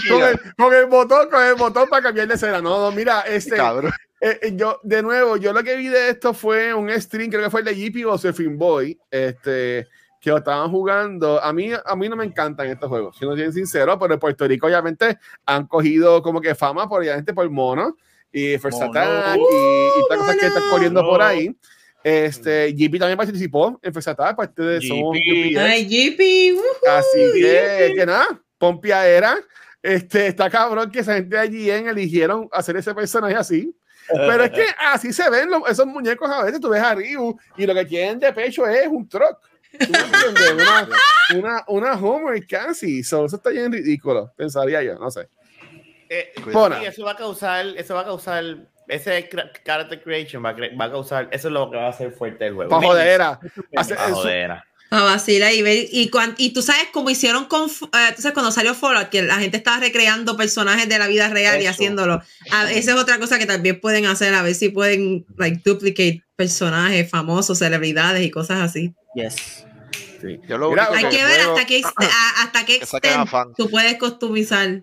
Con el, con el botón, con el botón para cambiar de escena. No, no, mira, este. Cabrón. Eh, eh, yo, de nuevo, yo lo que vi de esto fue un stream, creo que fue el de Jippy o Surfing Boy, este, que lo estaban jugando. A mí, a mí no me encantan estos juegos, siendo bien sincero, pero en Puerto Rico obviamente han cogido como que fama por, obviamente, por mono y First Mono. Attack y, y todas las cosas que están corriendo por ahí. Este, Jippy también participó en First Attack, parte de Somos JP. Ay, JP. Así que, que nada, pompiadera. Este, está cabrón que esa gente de allí en eligieron hacer ese personaje así. Pero es que (laughs) así se ven los- esos muñecos a veces. Tú ves a Ryu y lo que tienen de pecho es un truck. (laughs) Una, una, una Homer casi. So, eso está bien ridículo, pensaría yo. No sé. Eh, eso va a causar, eso va a causar, ese character creation va a, cre- va a causar, eso es lo que va a hacer fuerte el juego. Pa' jodera. Hace- Pa' eso- jodera. Para vacilar y ver. Y, cuan- y tú sabes cómo hicieron con. Eh, tú sabes cuando salió Fallout, que la gente estaba recreando personajes de la vida real y Eso. haciéndolo. A- esa es otra cosa que también pueden hacer, a ver si pueden, like, duplicate personajes famosos, celebridades y cosas así. Yes. Sí. Yo lo Mira, Hay que que ver luego- hasta qué, (laughs) hasta qué extent tú puedes customizar.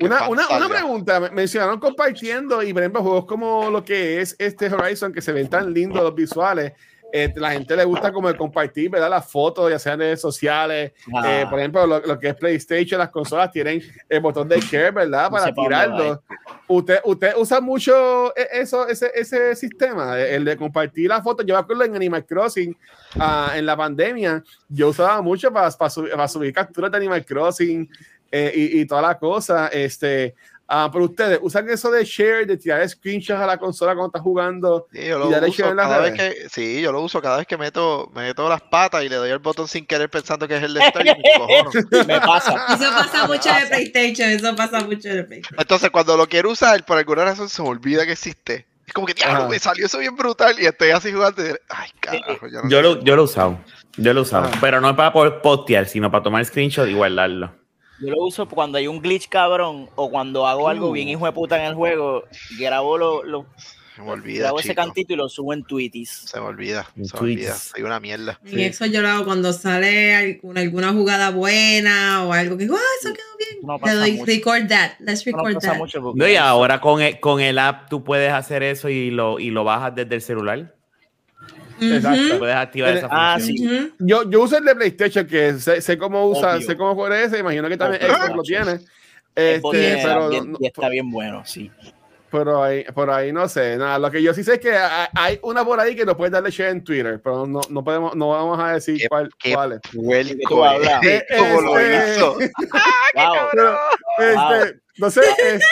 Una, una, una pregunta, me- mencionaron compartiendo y por ejemplo juegos como lo que es este Horizon que se ven tan lindos los visuales, eh, la gente le gusta como compartir, ¿verdad? Las fotos, ya sean en redes sociales, Ah. eh, por ejemplo lo, lo que es PlayStation, las consolas tienen el botón de share, ¿verdad? No Para dónde tirarlo. ¿Usted, usted usa mucho e- eso, ese, ese sistema, el de compartir las fotos. Yo me acuerdo en Animal Crossing, ah, en la pandemia, yo usaba mucho para, para, subir, para subir capturas de Animal Crossing eh, y, y toda la cosa. Este, ah, pero ustedes usan eso de share, de tirar screenshots a la consola cuando está jugando. Sí, yo lo uso cada vez que, sí, yo lo uso cada vez que meto, meto las patas y le doy el botón sin querer pensando que es el de Start y me encojono. Me pasa. Eso pasa mucho en el PlayStation, eso pasa mucho el PlayStation. Entonces, cuando lo quiero usar, por alguna razón se me olvida que existe. Es como que, diablo, me salió eso bien brutal y estoy así jugando. y- Ay, carajo, ya no Yo lo, yo lo he usado, yo lo he usado, Ah. pero no para poder postear, sino para tomar screenshot y guardarlo. Yo lo uso cuando hay un glitch cabrón o cuando hago algo bien hijo de puta en el juego, grabo, lo, lo- Se me olvida, grabo ese chico. cantito y lo subo en Tweeties. Se me olvida, En se me olvida. Soy una mierda. En eso yo lo hago cuando sale alguna, alguna jugada buena o algo que digo, ah, eso quedó bien. No pasa doy mucho. record that, let's No record pasa that. No, y ahora con el, con el app tú puedes hacer eso y lo, y lo bajas desde el celular. Exacto. Puedes activar esa Ah, función. sí. ujú. Yo, yo uso el de PlayStation, que sé, sé cómo usa, Obvio. sé cómo juega ese, imagino que también Obvio. Xbox lo tiene. El Este, pero, bien- no- y está bien bueno, sí. pero ahí, por ahí no sé, nada. Lo que yo sí sé es que hay una por ahí que no puedes darle share en Twitter, pero no, no podemos, no vamos a decir Qué- cuál, qué cuál es. Huele, ¿De qué tú hablas? Eh, (laughs) ¿Cómo lo este- hizo? (laughs) Wow. Pero, Wow. este, no sé, este.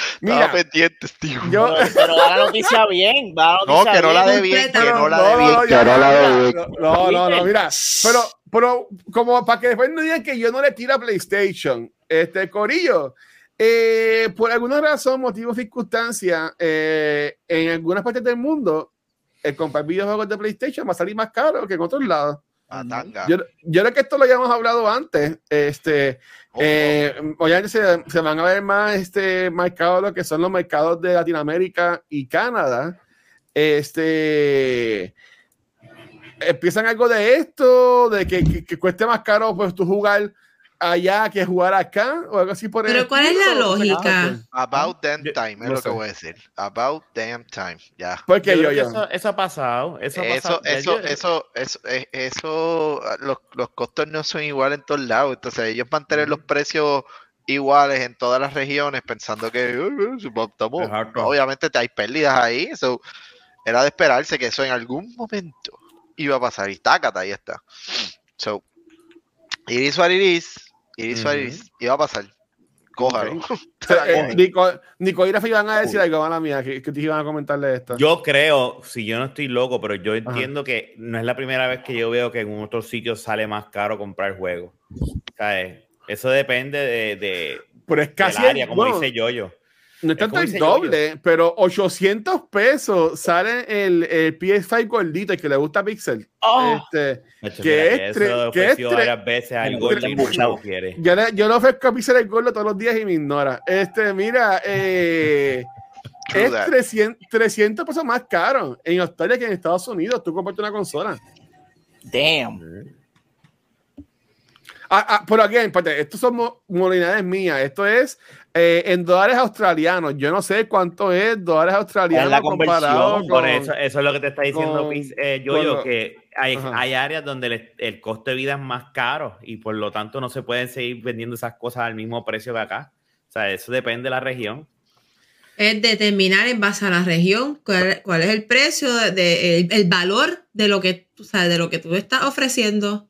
(laughs) Estaba Mira, pendiente, tío. yo. Pero, pero da la noticia bien, va la No, noticia que no la bien. de bien, que no la de bien. que no la de bien. no, no, no, mira, (laughs) pero, pero como para que después no digan que yo no le tiro a PlayStation, este Corillo, eh, por alguna razón, motivo, circunstancia, eh, en algunas partes del mundo, el comprar videojuegos de PlayStation va a salir más caro que en otros lados. Matanga. Yo, yo creo que esto lo habíamos hablado antes. Este, Oh, eh, obviamente se, se van a ver más este mercados lo que son los mercados de Latinoamérica y Canadá. Este empiezan algo de esto, de que, que- que cueste más caro pues tú jugar allá que jugar acá o algo así por el Pero ¿cuál es la qué lógica? hacer. About damn Yo- time, es no lo sé. que voy a decir. About damn time, ya. Porque Yo yo, creo que yo. Eso, eso ha pasado. Eso, ha Eso, pasado. Eso, eso, eso, eh, eso, ah, los, los costos no son iguales en todos lados. Entonces ellos mantener los precios iguales en todas las regiones pensando que "Eh, eh, si va- estamos- Exacto. obviamente te hay pérdidas ahí. So, era de esperarse que eso en algún momento iba a pasar. Y tácata, ahí está. So, it is what it is. It Ujú. is. Iba a pasar. Cójalo. (laughs) O sea, la eh. Nico, Nico y iban a decir algo a la mía, que, que te iban a comentarle esto. Yo creo, si yo no estoy loco, pero yo entiendo que no es la primera vez que yo veo que en otros sitios sale más caro comprar juegos. ¿Sabes? Eso depende de, de, pero es del casi área, el- como bueno, dice Yoyo. No es Es tanto el doble, pero 800 pesos sale el, el PS5 gordito, el que le gusta Pixel. Oh, Este, que es eso que es varias veces al gordo y no lo quiere. yo, le, yo le ofrezco a Pixel el gordo todos los días y me ignora. Este, mira, eh, es that. 300, 300 pesos más caro en Australia que en Estados Unidos. Tú compraste una consola. damn. Ah, ah, pero again, espérate, estos son mo- modalidades mías. Esto es eh, en dólares australianos. Yo no sé cuánto es dólares australianos la conversión, comparado Por eso, eso es lo que te está diciendo con- Piz- eh, con Yoyo, lo- que hay, hay áreas donde el, el costo de vida es más caro y por lo tanto no se pueden seguir vendiendo esas cosas al mismo precio que acá. O sea, eso depende de la región. Es determinar en base a la región cuál, cuál es el precio, de, de- el, el valor de lo que, o sea, de lo que tú estás ofreciendo.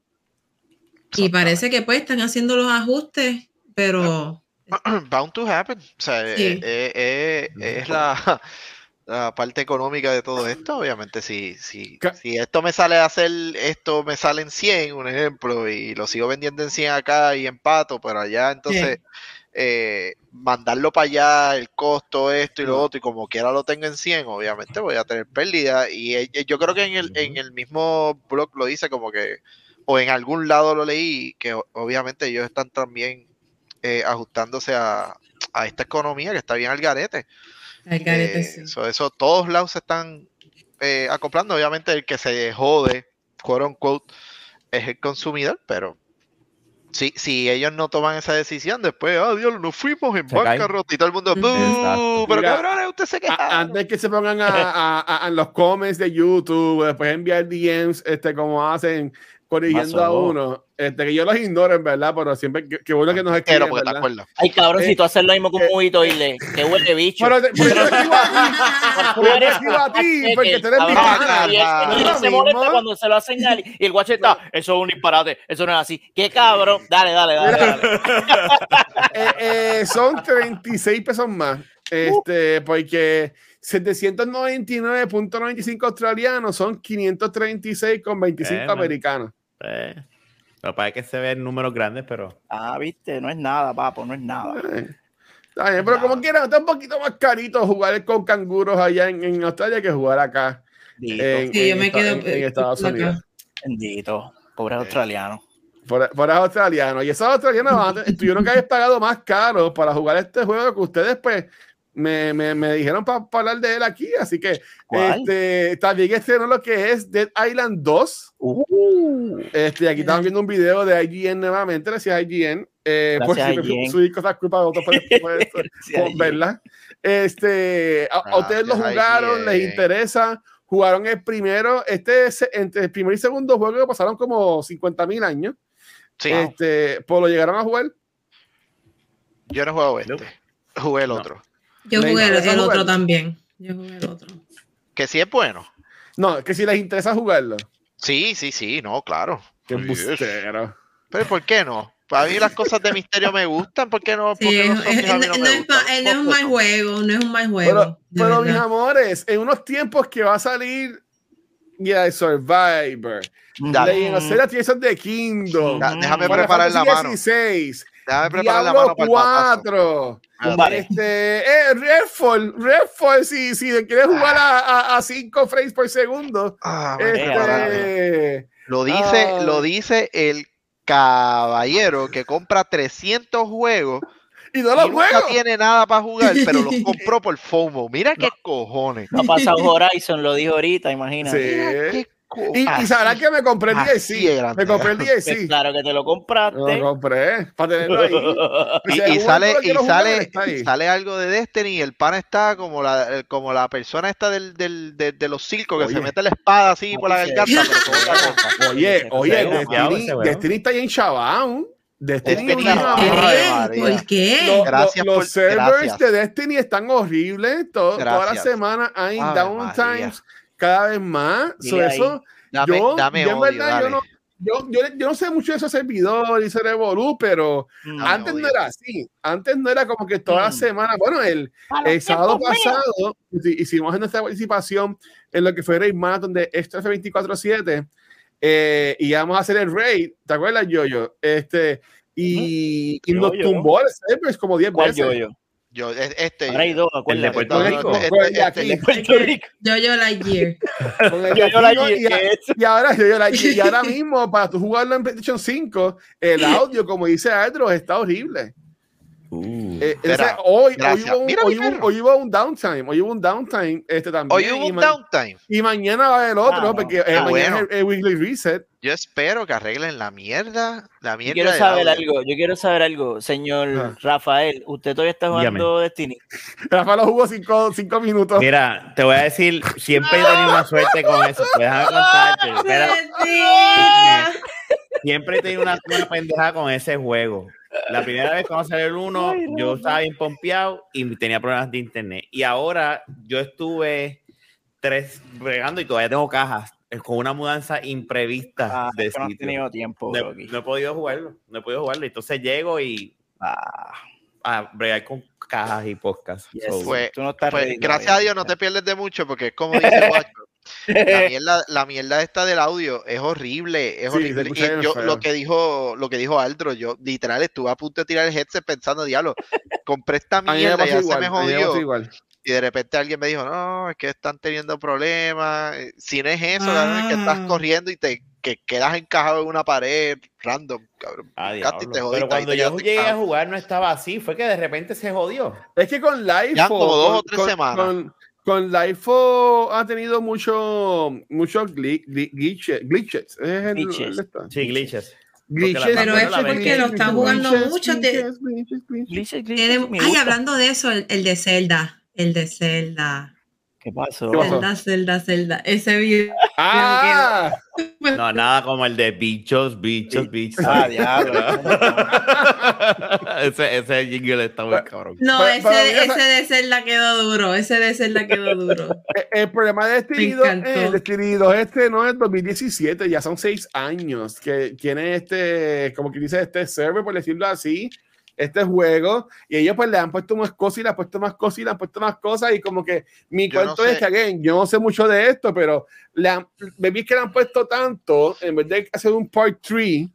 Y parece que pues están haciendo los ajustes, pero (clears throat) Bound to happen. O sea, Sí. eh, eh, eh, es la, (laughs) la parte económica de todo esto. Obviamente, si, si, si esto me sale a hacer, esto me sale en 100, un ejemplo, y lo sigo vendiendo en 100 acá y empato, pero allá, entonces, eh, mandarlo para allá, el costo, esto y lo otro, y como quiera lo tengo en 100, obviamente voy a tener pérdida. Y eh, yo creo que en el, en el mismo blog lo dice como que, o en algún lado lo leí, que obviamente ellos están también eh, ajustándose a, a esta economía que está bien al garete. al garete, Eh, sí. so, eso, todos lados se están eh, acoplando. Obviamente el que se jode, quote unquote, es el consumidor, pero si, si ellos no toman esa decisión, después, oh Dios, nos fuimos en bancarrota y todo el mundo, Ujú. "Bú, Exacto. pero Mira, cabrones, usted se queja. antes que se pongan a, a- a- a los comments de YouTube, después enviar DMs, este, como hacen corrigiendo a uno, este, que yo los ignoro en verdad, pero siempre que, que bueno que nos Pero escriben, porque te acuerdas. Ay, cabrón, Eh, si tú haces lo mismo con eh, un juguito y le. Que huele bicho. Pero, te- pero yo te escribo a ti, (laughs) pero te escribo a ti, porque tú eres mi pana. se molesta cuando se lo hacen a él, y el guacho está, eso es un disparate, eso no es así. ¿Qué cabrón? Dale, dale, dale. dale. (laughs) Eh, eh, son 36 pesos más. Este, porque 799.95 australianos son 536,25 Bueno. americanos. Eh, lo que pasa es que se ven números grandes, pero Ah, viste, no es nada, papo, no es nada. Eh, está bien, pero como Nada. quieran, está un poquito más carito jugar con canguros allá en, en Australia que jugar acá Bendito, en, Sí, yo en me esta- quedo, en- en Estados acá. Unidos. bendito, pobre australiano. Por, por australianos. Y esos australianos tuvieron que haber pagado más caro para jugar este juego que ustedes, pues, me, me, me dijeron para hablar de él aquí. Así que este, también estrenó lo que es Dead Island 2. Uh, Este, aquí estamos viendo un video de IGN nuevamente, gracias a IGN. Eh, por (laughs) Gracias, IGN. subir cosas culpa de otros, por, por esto, por verla. Este, a, a ustedes lo jugaron, les IGN. interesa, jugaron el primero, este es entre el primer y segundo juego que pasaron como 50 mil años. Sí, Este, pues lo llegaron a jugar. yo no juego este. Jugué el No. otro. Yo ¿Le jugué el, otro también. Yo jugué el otro. Que sí es bueno. No, que si les interesa jugarlo. Sí, sí, sí, no, claro. Qué Yes. bustero. Pero ¿por qué no? A mí las cosas de misterio me gustan, ¿por qué no? Sí, Porque no es no un mal juego, no es un mal juego. Pero, de pero mis amores, en unos tiempos que va a salir ya Survivor, Dale. Legend of Zelda the Kingdom, Da- déjame preparar la mano. 16, Déjame preparar la Diablo mano para el batazo. 4, Vale. este, eh, Redfall, Redfall, si, si quieres jugar a, a, 5 frames por segundo, Ah, este, Lo dice, Ah. lo dice el caballero que compra 300 juegos y no y lo nunca tiene nada para jugar, pero los (laughs) compró por FOMO. Mira qué cojones. no ha pasado Horizon, lo dijo ahorita, imagínate. Mira Sí. qué Y, y sabrán que me compré el así DLC. Me compré el Pues DLC. claro que te lo Lo compraste. compré para tenerlo ahí. (laughs) Y, y algún sale, lo y sale, sale algo de Destiny y el pan está como la, como la persona esta del, del, de, de los circos que Oye. se mete la espada así por la garganta, pero. (laughs) Oye, oye, Destiny. Destiny está ahí en Chabán. Destiny, Destiny, Ave ¿Qué? ¿Por qué? Lo- lo- Gracias los por- servers gracias. de Destiny están horribles. todo- toda la semana hay downtimes cada vez más. Dile So, ahí. eso, Dame, yo, dame yo en odio, verdad, dale. yo no, yo, yo, yo no sé mucho de esos servidores y ese revolú, pero Mm. Antes no era así. Antes no era como que toda la Mm. semana. Bueno, el, el sábado pasado hici- hicimos nuestra participación en lo que fue Raid Marathon de Extra F247 eh, y íbamos a hacer el raid. ¿Te acuerdas, Yoyo? Este, y, y nos tumbó el server como 10 ¿Cuál veces. yo, yo? Es- este. Ahora hay dos, El de acuérdate. Puerto Rico. Yo, yo, Lightyear. Y, ahora, yo- yo la- y ahora (laughs) mismo, para tú jugarlo en PlayStation 5, el audio, como dice Andros, está horrible. Uh, Eh, hoy, hoy, hubo un, Mira hoy, hubo, perro. hoy hubo un downtime, hoy hubo un downtime este también. Hoy hubo y, un downtime. y mañana va a haber otro, Ah, no. porque eh, Ah, mañana bueno. es el, el weekly reset. Yo espero que arreglen la mierda. La Yo mierda. quiero del saber audio. algo, yo quiero saber algo, señor Ah. Rafael. ¿Usted todavía está jugando Destiny? (laughs) Rafa lo jugó cinco, cinco minutos. Mira, te voy a decir, siempre he tenido una suerte con eso. pues Déjame contarte. (laughs) Espera, siempre he tenido una, una pendejada con ese juego. La primera vez cuando salió el 1, Ay, yo estaba bien pompeado y tenía problemas de internet. Y ahora yo estuve tres bregando y todavía tengo cajas eh, con una mudanza imprevista Ah, de que no sitio. tenido tiempo, No, he- no he podido jugarlo, no he podido jugarlo. Entonces llego y Ah, a bregar con cajas y podcasts. yes. So, Pues- Tú no estás Pues gracias a Dios no te pierdes de mucho porque es como dice (laughs) Guacho. La (laughs) mierda, la mierda esta del audio es horrible, es Sí, horrible. Y yo feo. lo que dijo, lo que dijo Aldro, yo literal estuve a punto de tirar el headset pensando, diablo, compré esta mierda y ya se igual. me jodió. igual. Y de repente alguien me dijo, no, es que están teniendo problemas. Eh, Si no es eso, cabrón, es que estás Ah. corriendo y te que quedas encajado en una pared random, cabrón. ah, y te jodiste, Pero ahí cuando te yo llegué a jugar no estaba así, fue que de repente se jodió. Es que con Life Ya como dos o tres semanas. Con, con Lifeo ha tenido mucho, muchos gli- gli- glitches. glitches. Es el- Glitches. Sí, glitches. Glitches. Porque la- Pero eso la es porque lo están jugando glitches, mucho. glitches, glitches, glitches. Glitches, glitches, tiene- me ay, hablando de eso, el, el de Zelda. El de Zelda. ¿Qué pasó? ¿Qué pasó? Zelda, Zelda, Zelda. Ese video. Ah, No, nada como el de bichos, bichos, bichos. Ah, diablo. (laughs) ese, ese jingle está muy cabrón. No, Pero- ese, pero ese de Zelda quedó duro. Ese de Zelda quedó duro. (laughs) Eh, el problema de Destiny Me 2, encantó. eh, Destiny 2 este no es 2017, ya son seis años que tiene este, como que dice, este server, por decirlo así, este juego, y ellos pues le han puesto más cosas y le han puesto más cosas y le han puesto más cosas, y como que mi Yo no cuento es sé. que, again, yo no sé mucho de esto, pero le han, me vi que le han puesto tanto, en vez de hacer un part 3,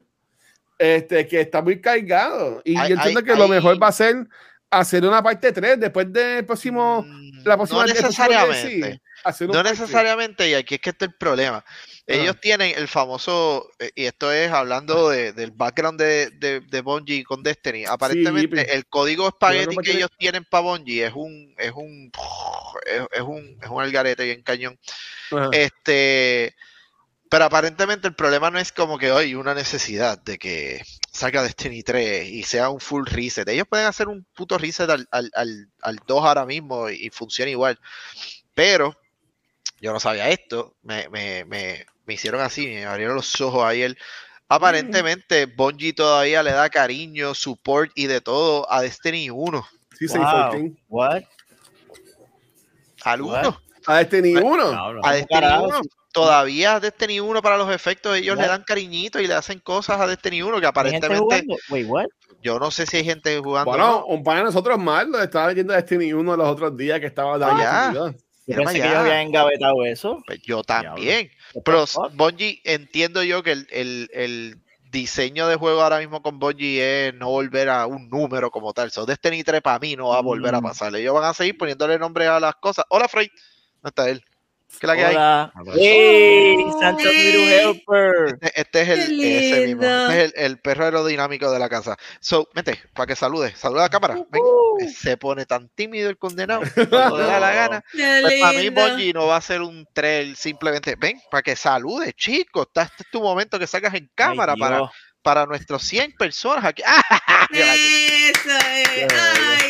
este, que está muy cargado, y Hay- yo entiendo hay- que lo hay- mejor va a ser hacer una parte 3 después del próximo Mm, la próxima no necesariamente. DLC, hacer No necesariamente, y aquí es que está el problema. Ellos tienen el famoso, eh, y esto es hablando de- del background de, de, de Bungie con Destiny. Aparentemente, pero- el código espagueti no que ellos tienen para Bungie es un, es un, es, es un, es un algarete bien cañón. Ajá. Este, pero aparentemente el problema no es como que hay una necesidad de que salga Destiny 3 y sea un full reset. Ellos pueden hacer un puto reset al, al, al, al 2 ahora mismo y, y funciona igual. Pero yo no sabía esto. Me, me, me, me hicieron así, me abrieron los ojos ayer. Aparentemente, Bungie todavía le da cariño, support y de todo a Destiny 1. Sí, Wow. 614. What? Al What? 1. A Destiny 1. Cabrón. A Destiny carajo? 1. Todavía Destiny 1 para los efectos, ellos le dan cariñito y le hacen cosas a Destiny 1 que ¿Hay gente aparentemente? Wait, what? yo no sé si hay gente jugando. Bueno, no. un par de nosotros más lo estaba leyendo Destiny 1 los otros días que estaba ya. Destiny 2. Yo pensé que ellos habían engavetado eso. Pues yo también. Pero? Bungie, entiendo yo que el, el- el diseño de juego ahora mismo con Bungie es no volver a un número como tal. So, Destiny 3 para mí no va a volver a Mm. pasar. Ellos van a seguir poniéndole nombre a las cosas. Hola, Frey. ¿Dónde está él? ¿Qué es la que hay? Hola. Ah, ¡Hey! Guru Helper. Este, este es el, ese mismo. Este es el, el perro aerodinámico de la casa. So, vente, para que salude. Saluda a la cámara. Ven. Uh. Se pone tan tímido el condenado (laughs) cuando le da la gana. Pues para mí. Bungie no va a ser un trail simplemente. Ven, para que salude, chico. Está, este es tu momento que salgas en cámara Ay, para, para nuestros 100 personas aquí. (laughs) ¡Ah! Eso es. Ay.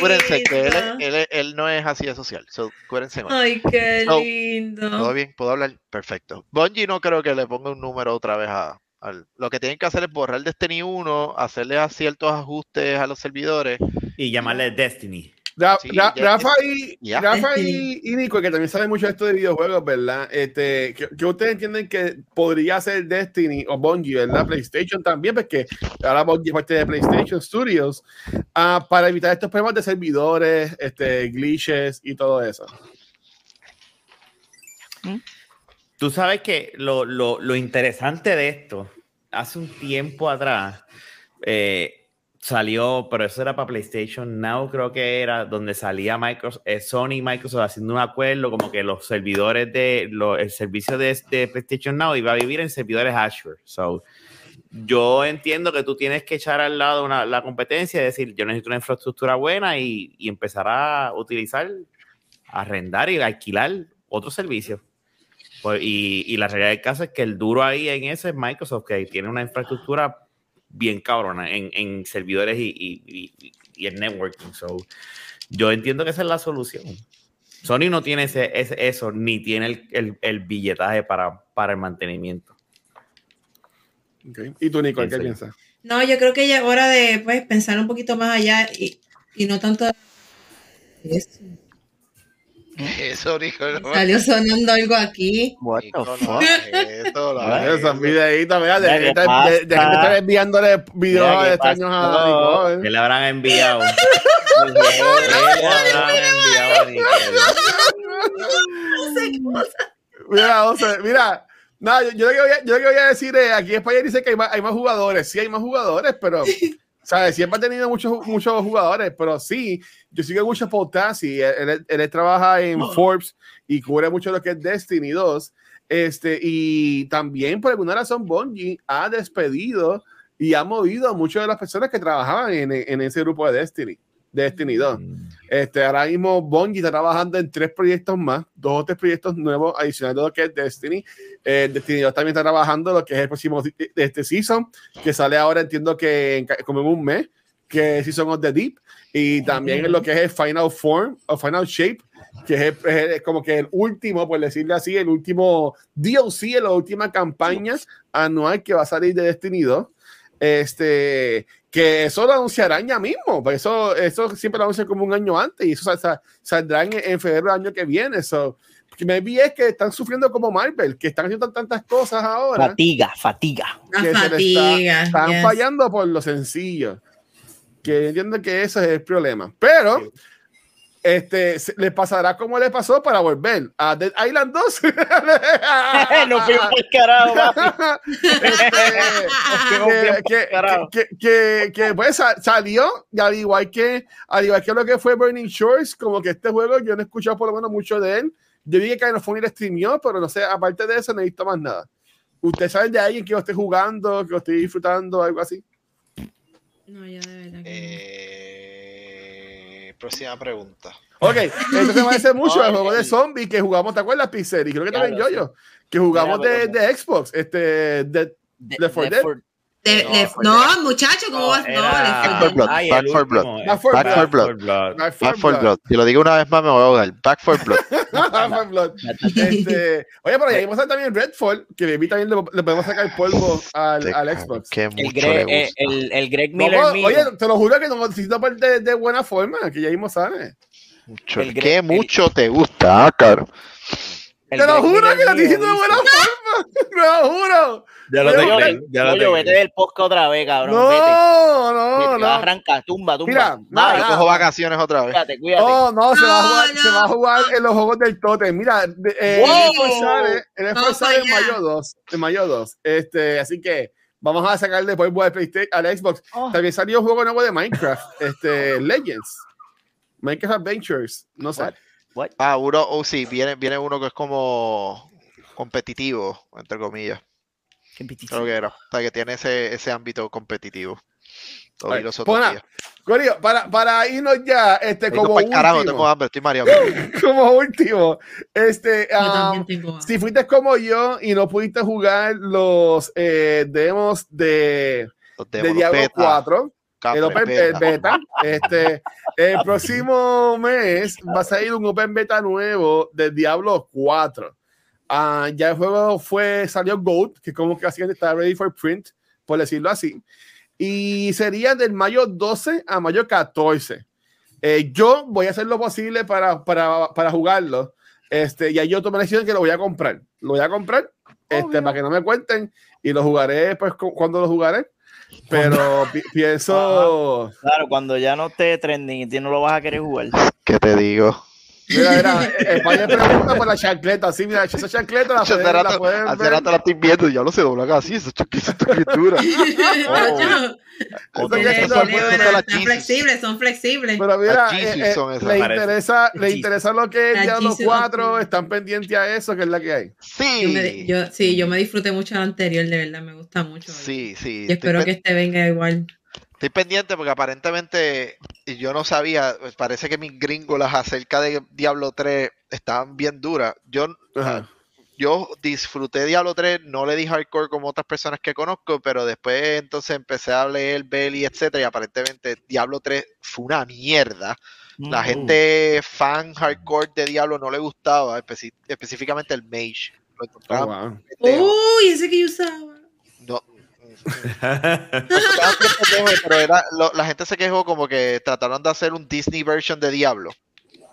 Acuérdense que él, él, él no es así de social. So, acuérdense. Ay, qué So, lindo. ¿Todo bien? ¿Puedo hablar? Perfecto. Bungie no creo que le ponga un número otra vez a... al- Lo que tienen que hacer es borrar Destiny 1, hacerle a ciertos ajustes a los servidores. Y llamarle Destiny. Ra- Sí, Ra- ya- Rafa, y, ya. Rafa y, (laughs) y Nico, que también saben mucho de esto de videojuegos, ¿verdad? Este, que, que ustedes entienden que podría ser Destiny o Bungie, ¿verdad? PlayStation también, porque ahora Bungie es parte de PlayStation Studios, ah, para evitar estos problemas de servidores, este, glitches y todo eso. Tú sabes que lo, lo- lo interesante de esto, hace un tiempo atrás, eh, salió, pero eso era para PlayStation Now, creo que era, donde salía Microsoft, eh, Sony y Microsoft haciendo un acuerdo, como que los servidores de, lo- el servicio de, de PlayStation Now iba a vivir en servidores Azure. So, yo entiendo que tú tienes que echar al lado una- la competencia y decir, yo necesito una infraestructura buena y, y empezar a utilizar, arrendar y alquilar otros servicios. Pues, y, y la realidad del caso es que el duro ahí en eso es Microsoft, que tiene una infraestructura bien cabrona en, en servidores y, y, y- y en networking. So, yo entiendo que esa es la solución. Sony no tiene ese, ese- eso, ni tiene el, el- el billetaje para, para el mantenimiento. ¿Y tú, Nico, qué piensas? No, yo creo que ya es hora de pues, pensar un poquito más allá y, y no tanto. Eso. (laughs) Eso, Nicole. no. Salió sonando algo aquí. What the fuck? no hagas esto, no hagas Esos eso. videitos, mira, Mira, de, ¿qué de, de, de, de gente estar enviándole videos ¿qué extraños a? Nicole. Que le habrán enviado. Le habrán enviado a Nicole. Mira, José, mira. No, yo, yo lo que voy a, yo lo que voy a decir es, aquí en España dice que hay más, hay más jugadores. Sí, hay más jugadores, pero, (laughs) ¿sabes? Siempre ha tenido muchos, muchos jugadores, pero sí, yo sigo mucho podcasts y él, él- él trabaja en Forbes y cubre mucho lo que es Destiny 2. Este, y también por alguna razón Bungie ha despedido y ha movido a muchas de las personas que trabajaban en, en ese grupo de Destiny, Destiny 2. Este, ahora mismo Bungie está trabajando en tres proyectos más, dos o tres proyectos nuevos adicionales de lo que es Destiny. Eh, Destiny 2 también está trabajando lo que es el próximo de este season, que sale ahora, entiendo que en como en un mes, que es Season of the Deep, y también en lo que es el Final Form o Final Shape, que es, es como que el último, por decirle así, el último DLC, la última campaña anual que va a salir de Destiny 2. Este, que eso lo anunciarán ya mismo, porque eso, eso siempre lo anuncian como un año antes y eso sal- sal- saldrá en, en febrero del año que viene. So, que me vi es que están sufriendo como Marvel, que están haciendo tantas cosas ahora Fatiga, fatiga. Que se le está- fatiga. están yes. fallando por lo sencillo. Que entiendo que ese es el problema. Pero este le pasará como le pasó para volver a Dead Island 2. (laughs) Nos fuimos por carajo. Este, que, que, carajo. que, que, que, pues sa- salió y al igual que al igual que lo que fue Burning Shores como que este juego yo no he escuchado por lo menos mucho de él yo vi que Kind of Funny le streameó pero no sé aparte de eso no he visto más nada ¿Ustedes saben de alguien que lo esté jugando que lo esté disfrutando algo así? No, ya de verdad que Eh, próxima pregunta. Ok, entonces me parece mucho al juego de zombies que jugamos, ¿te acuerdas, Pixel? Y creo que también yo, yo, que jugamos Mira, de, de Xbox, este, de, De- 4 Left Dead. 4 De- No, le- muchacho, ¿cómo vas? No, era- le Back for Blood. Ay, Back for Blood. Back for Blood. for Blood. Back for Blood. Si lo digo una vez más me voy a ahogar. Back for Blood. (laughs) Back 4 Blood. (laughs) Este, oye, pero ya vimos también Redfall, que vi también le, le podemos sacar polvo al, Te al cago, Xbox. El mucho Greg, le eh, gusta. el, el Greg No, Miller oye, te lo juro que no necesito parte de, de buena forma, que ya mismo sale. Mucho. el Greg- Que el- mucho te gusta, ah, caro. Te lo juro que lo estoy diciendo de buena forma. (laughs) Te lo juro. Ya lo tengo. oye, Ya lo tengo. vete del podcast otra vez, cabrón. No, vete. no, Vete, no. Arranca, tumba, tumba. Mira, nada, Yo cojo vacaciones otra vez. cuídate, cuídate. Oh, no, se, va a No, jugar, no. se va a jugar en los juegos del Totem. Mira, de- eh, Wow. el Xbox sale, en mayo 2. En mayo 2. Este, así que vamos a sacar después al PlayStation, al Xbox. Oh. También salió un juego nuevo de Minecraft, este, Legends. Minecraft Adventures. No sé. What? What? Ah, uno, oh, sí, viene, viene uno que es como competitivo, entre comillas. Pitizo. Creo que era. O sea, que tiene ese, ese ámbito competitivo. Pues otros nada, días. Corillo, para, para irnos ya, este, como pa'l carajo, tengo último, hambre, estoy mareado. (laughs) como último, este, um, también tengo si fuiste como yo y no pudiste jugar los eh, demos de, Los de demos, los Diablo beta, 4, capre, el Open beta. beta. Este, el próximo mes va a salir un Open Beta nuevo de Diablo 4. Ah, ya el juego fue, salió Gold, que como que así está ready for print, por decirlo así. Y sería del mayo 12 a mayo 14. Eh, yo voy a hacer lo posible para, para, para jugarlo. Este, ya yo tomé la decisión que lo voy a comprar. Lo voy a comprar este, para que no me cuenten y lo jugaré pues cu- cuando lo jugaré. Pero pi- pienso. Claro, cuando ya no esté trending y no lo vas a querer jugar. ¿Qué te digo? Mira, mira, (laughs) eh, España pregunta por la chancleta. Sí, mira, esa chancleta la pueden, la rato, pueden hace ver. rato la estoy viendo y ya lo se doblan así, eso es escritura. Pueden- son flexibles, son flexibles. Pero mira, eh, eh, son esas, le, interesa, le interesa lo que es Jesus 4, son- están pendientes a eso, que es la que hay. Yo me, Sí, yo, sí, yo me disfruté mucho la anterior, de verdad, me gusta mucho. sí, sí. Y espero que este venga igual. estoy pendiente porque aparentemente y yo no sabía, pues, parece que mis gringolas acerca de Diablo 3 estaban bien duras. Yo, Ajá. yo disfruté Diablo 3, no le di hardcore como otras personas que conozco, pero después entonces empecé a leer Belly, etcétera, y aparentemente Diablo 3 fue una mierda. La gente fan hardcore de Diablo no le gustaba, específicamente el Mage. Lo Oh, wow. Uy, ese que yo usaba. No. Estaban bien pendejos, (laughs) pero era- lo- la gente se quejó como que trataron de hacer un Disney version de Diablo.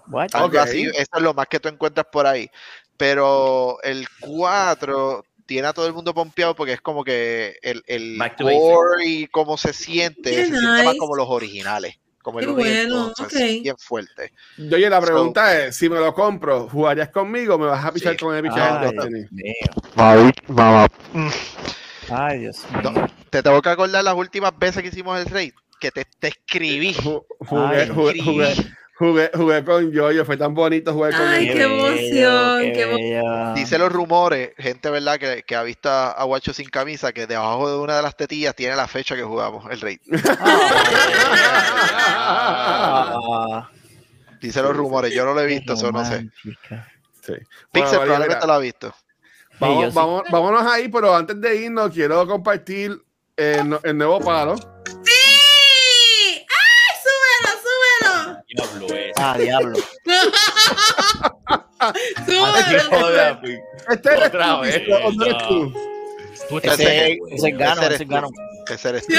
What? Algo Ok. así, eso es lo más que tú encuentras por ahí. Pero el 4 tiene a todo el mundo pompeado porque es como que el, el core y cómo se siente, Qué se siente más nice. como los originales. Como el bueno, dos, ok. es bien fuerte. Yo, oye, la pregunta es: si me lo compro, ¿jugarías conmigo o me vas a pichar Sí. con el Destiny? mío. Ay, Dios mío. No, te tengo que acordar las últimas veces que hicimos el raid, que te, te escribí. Ju- Jugué, Ay, jugué, jugué, jugué, jugué con Yoyo, fue tan bonito jugar con Ay, qué emoción, qué. Dice los rumores, gente verdad que, que ha visto a, Guacho sin camisa, que debajo de una de las tetillas tiene la fecha que jugamos el raid. Ah, (laughs) Dice los rumores, yo no lo he visto, eso no sé. Sí. Pixel Bueno, probablemente lo ha visto. Vamos, yo sí. vamos- vámonos ahí, pero antes de irnos, quiero compartir el, no- el nuevo palo. ¡Sí! ¡Ay, súbelo, súbelo! Ah, diablo. ¡Súbelo! Este eres Otra tú, vez, Pisto, ¿o no eres tú? Ese, ese es Gano, ese ese es Gano. Ese eres tú.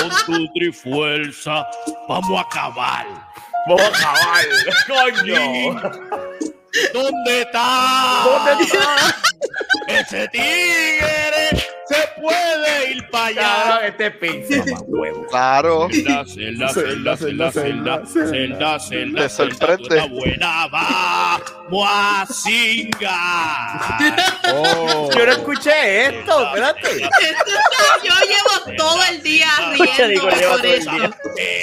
Con tu trifuerza, vamos a acabar. Vamos a acabar. (laughs) Coño. (laughs) ¿Dónde está? ¿Dónde está? Ese tigre se puede ir para allá. este pinche mamá huevo. Claro. Celda, celda, celda, celda, celda, celda, celda, buena, vamos a cingar. Oh. Yo no escuché esto, espérate. Yo llevo todo el día riendo por esto.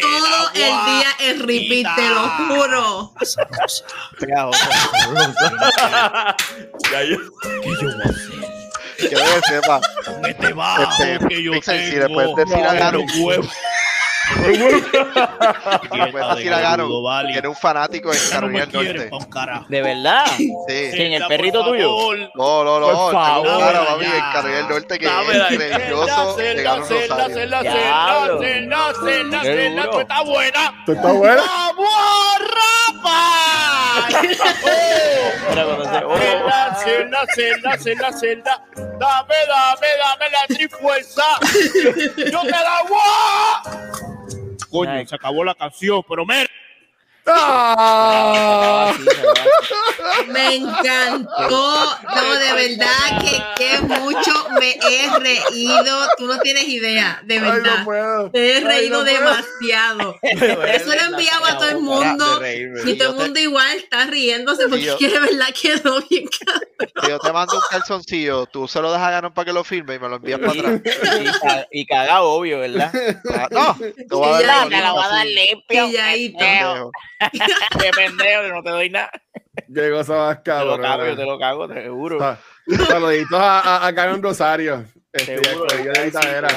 Todo el día es repeat, te lo juro. Pegajoso. (laughs) Ya yo- ¿Qué yo voy a hacer? Quiero que sepa. Este bajo Este, que yo Pixel, si tengo. le puedes decir a Garo, los huevos. si le puedes Quieta decir de a Garo, Garudo, vale. que eres un fanático de Carolina del Norte. De verdad. Sí. ¿Quién, el perrito tuyo? No, no, no. Por Tengo favor. un cara, Dámela mami, ya. en Carolina del Norte que es religioso de Celda, Garo celda, Rosario. celda, celda, Diablo. celda, celda, Qué celda, duro. tú estás buena. ¿Tú estás bueno? ¡Vamos, rapa! Mira, cuando se- oh. Celda, celda, celda, celda. Dame, dame, dame la trifuerza. Yo te la voy. Coño, se acabó la canción, pero mira. ¡Ah! Me encantó. No, de verdad que, que mucho me he reído. Tú no tienes idea, de Ay, verdad. no puedo. Me he Ay, reído no puedo. demasiado. Eso lo enviaba a todo el mundo. Y todo el mundo igual está riéndose porque de verdad quedó bien cabrón. Yo te mando un calzoncillo, tú se lo dejas a Gano para que lo firme y me lo envías para atrás. Y, ca- y cagado, obvio, ¿verdad? Ah, No, te voy a Y ya, dar te la voy a dar limpio. (laughs) Qué pendejo, que no te doy nada. Qué cosa más Te lo cabrón. cago, yo te lo cago, te seguro. Sa- Saluditos a, a, a Karen Rosario. Este, Seguro. yo de Itadera.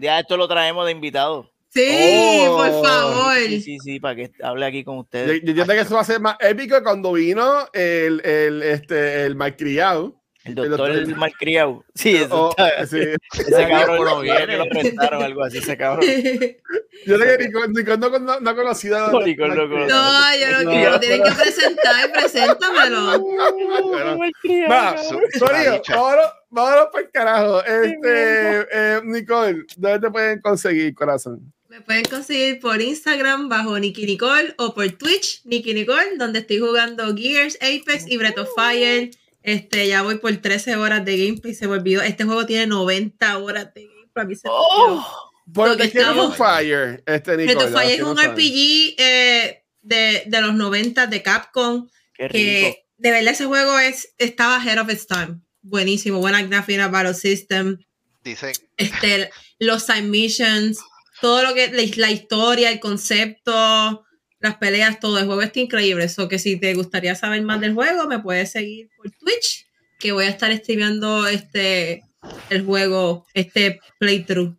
Ya esto lo traemos de invitado. Sí, Oh. por favor. Sí, sí, sí, para que hable aquí con Yo, ustedes. yo entiendo que eso va a ser más épico cuando vino el, el, este, el malcriado. El doctor el doctor- malcriado. Sí, eso O- está- sí. Ese cabrón no lo viene. lo prestaron algo así, ese cabrón. (laughs) Yo sé que Nicole, Nicole no, no, no ha conocido a No, Nicole no. No, yo no, No, quiero. Tienen que presentar, preséntamelo. (laughs) Va, dicha. vámonos, vámonos para el carajo. Este, eh, Nicole, ¿dónde te pueden conseguir, corazón? Me pueden conseguir por Instagram bajo Nikki Nicole o por Twitch Nikki Nicole, donde estoy jugando Gears, Apex y Breath of Fire. Este, ya voy por 13 horas de gameplay, se me olvidó. Este juego tiene 90 horas de gameplay. A mí se me olvidó. The estamos- of Fire, este, Fire es que un. RPG eh, de, de los 90 de Capcom. Qué rico. que de verdad ese juego es, estaba ahead of its time. Buenísimo, buena gráfica, battle system, Dicen, este, los side missions, todo lo que la, la historia, el concepto, las peleas, todo el juego está increíble. Eso que si te gustaría saber más del juego, me puedes seguir por Twitch, que voy a estar streameando este el juego, este playthrough.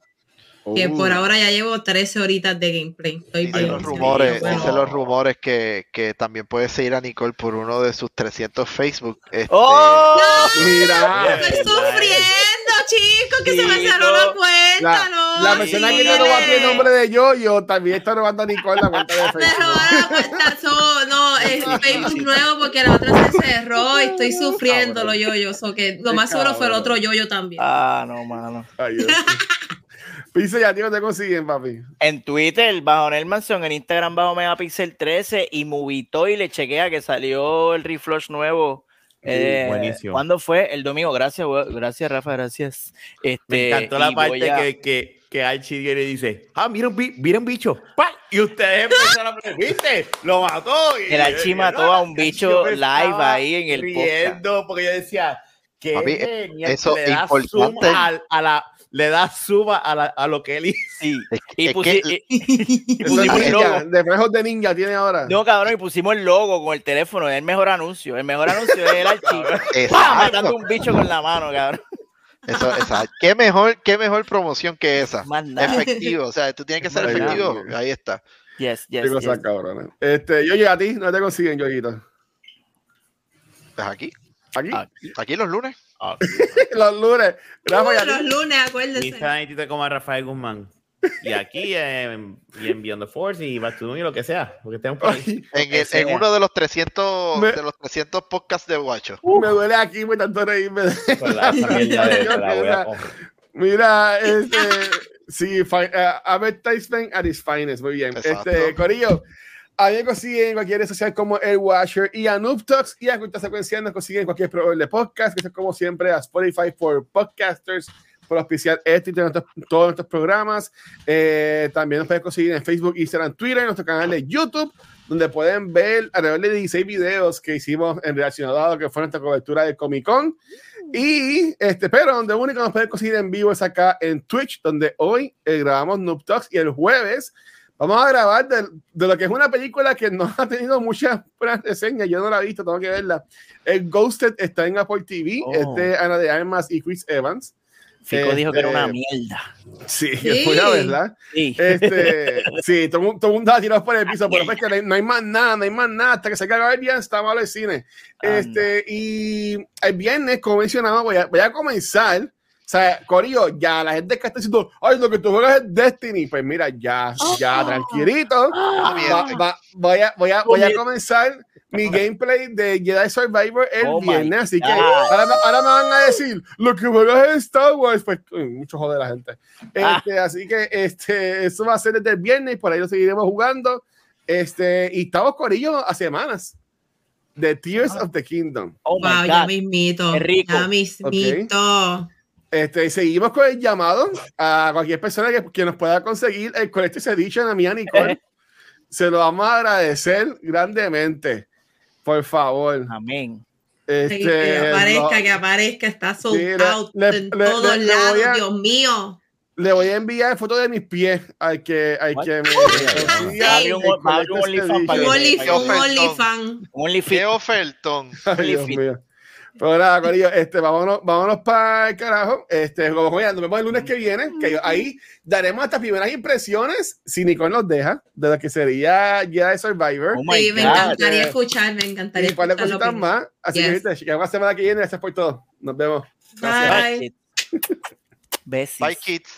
Que Uh. por ahora ya llevo 13 horitas de gameplay. Estoy Dicen los rumores, bueno. dicen los rumores que, que también puedes seguir a Nicole por uno de sus 300 Facebook. Este, ¡Oh! Mira, Estoy sufriendo, chicos, que se me cerró la cuenta, la, no. la persona que no robaste el nombre de Yoyo también está robando a Nicole la cuenta de (laughs) Me Facebook. robaron la cuenta, so, no, es (laughs) Facebook nuevo porque la otra se cerró y estoy sufriéndolo yo, yo, so que lo más seguro fue el otro yo, yo también. Ah, no, mano. Ay, Dios. Dice (laughs) ya, tío, te consiguen, papi. En Twitter, bajo Nelmanson, en Instagram, bajo Megapixel 13 y Movito y le chequea que salió el reflush nuevo. Eh, buenísimo. ¿Cuándo fue? El domingo. Gracias, gracias, Rafa, gracias. Este, Me encantó la parte a- que, que, que Archie viene y dice, ah, mira un, bi- mira un bicho. ¡Pa! Y ustedes empezaron a ¿viste? Lo mató. Y, El Archie mató a un bicho live ahí en el riendo porque yo decía, qué Papi, genial, eso le da importante. zoom al- a, la le da suma a, la- a lo que él hizo. Sí. Es- Y, es pusi- que- y- y (laughs) pusimos el logo. de reflejos de ninja tiene ahora. No, cabrón, y pusimos el logo con el teléfono. Es el mejor anuncio. El mejor anuncio es el. (laughs) (laughs) Exacto. Matando un bicho con la mano, cabrón. Eso, esa- ¿Qué mejor, qué mejor promoción que esa? Efectivo, o sea, tú tienes que ser efectivo. Ahí está. Yes, Qué yes, yes. cabronas. Este, yo llegué a ti, no te consiguen, Yoyito. Pues aquí, Aquí, Ah. aquí los lunes. (laughs) los lunes. Ti. Los lunes, acuérdense. está como a Rafael Guzmán. Y aquí en, y en Beyond the Force y Back to y lo que sea. Porque estamos por ahí. En, el- en uno de los 300, Me- de los 300 podcasts de Guacho. Me duele aquí, me tanto reírme. (laughs) Mira, este, sí, fi- eh, advertisement at its finest, muy bien. Exacto. Este, Corillo, a mí me consiguen en cualquier red social como El Watcher y a Noob Talks y a Cultura Secuencial nos consiguen en cualquier proveedor de podcast, que es como siempre a Spotify for Podcasters, por auspiciar este y todos nuestros programas. Eh, también nos pueden conseguir en Facebook, Instagram, Twitter, en nuestro canal de YouTube, donde pueden ver alrededor de 16 videos que hicimos en relacionado a lo que fue nuestra cobertura de Comic Con. Y este, pero donde único nos pueden conseguir en vivo es acá en Twitch, donde hoy eh, grabamos Noob Talks y el jueves vamos a grabar de, de lo que es una película que no ha tenido muchas buenas reseñas. Yo no la he visto, tengo que verla. El Ghosted está en Apple TV, Oh. es de Ana de Armas y Chris Evans. Fico dijo que era una Este, mierda. Sí, Sí. es una verdad. Sí. Este, (laughs) sí, todo, el mundo- todo mundo ha tirado por el piso, pero es que no hay, más nada, no hay más nada. Hasta que se acabe el viernes, está malo el cine. Anda. Este, y el viernes, como mencionaba, voy a, voy a comenzar. Sea, Corillo, ya la gente que está diciendo, ay, lo que tú juegas es Destiny. Pues mira, ya, ya, tranquilito. Ah, Va- va- voy, a, voy, a, voy a comenzar mi gameplay de Jedi Survivor el Oh my viernes. Así que ahora, me- ahora me van a decir, lo que juegas es Star Wars. Pues uy, mucho joder la gente. Ah. Este, Así que este, eso va a ser desde el viernes y por ahí lo seguiremos jugando. Este, y estamos Corillo a semanas de Tears of the Kingdom. Oh my Wow, ya God. mismito. Qué rico. Ya mismito. Este, seguimos con el llamado a cualquier persona que, que nos pueda conseguir el Collector's Edition a mí a Nicole. (laughs) Se lo vamos a agradecer grandemente. Por favor. Amén. Este, que aparezca, no- que aparezca, está sold Sí, out le- en le- todos le- lados, a- Dios mío. le voy a enviar fotos de mis pies al que, al What? que me (laughs) consiga un- abre un para Un que- Pero nada, Corillo, este, vámonos, vámonos para el carajo. Este, como ya, nos vemos el lunes que viene, que ahí daremos nuestras primeras impresiones, si Nicole nos deja, de lo que sería Jedi Survivor. Oh Sí, me encantaría escuchar, me encantaría y escuchar cositas más. Así Yes. que, viste, llegamos la semana que viene. Gracias por todo. Nos vemos. Gracias. Bye. Besis. Bye, kids.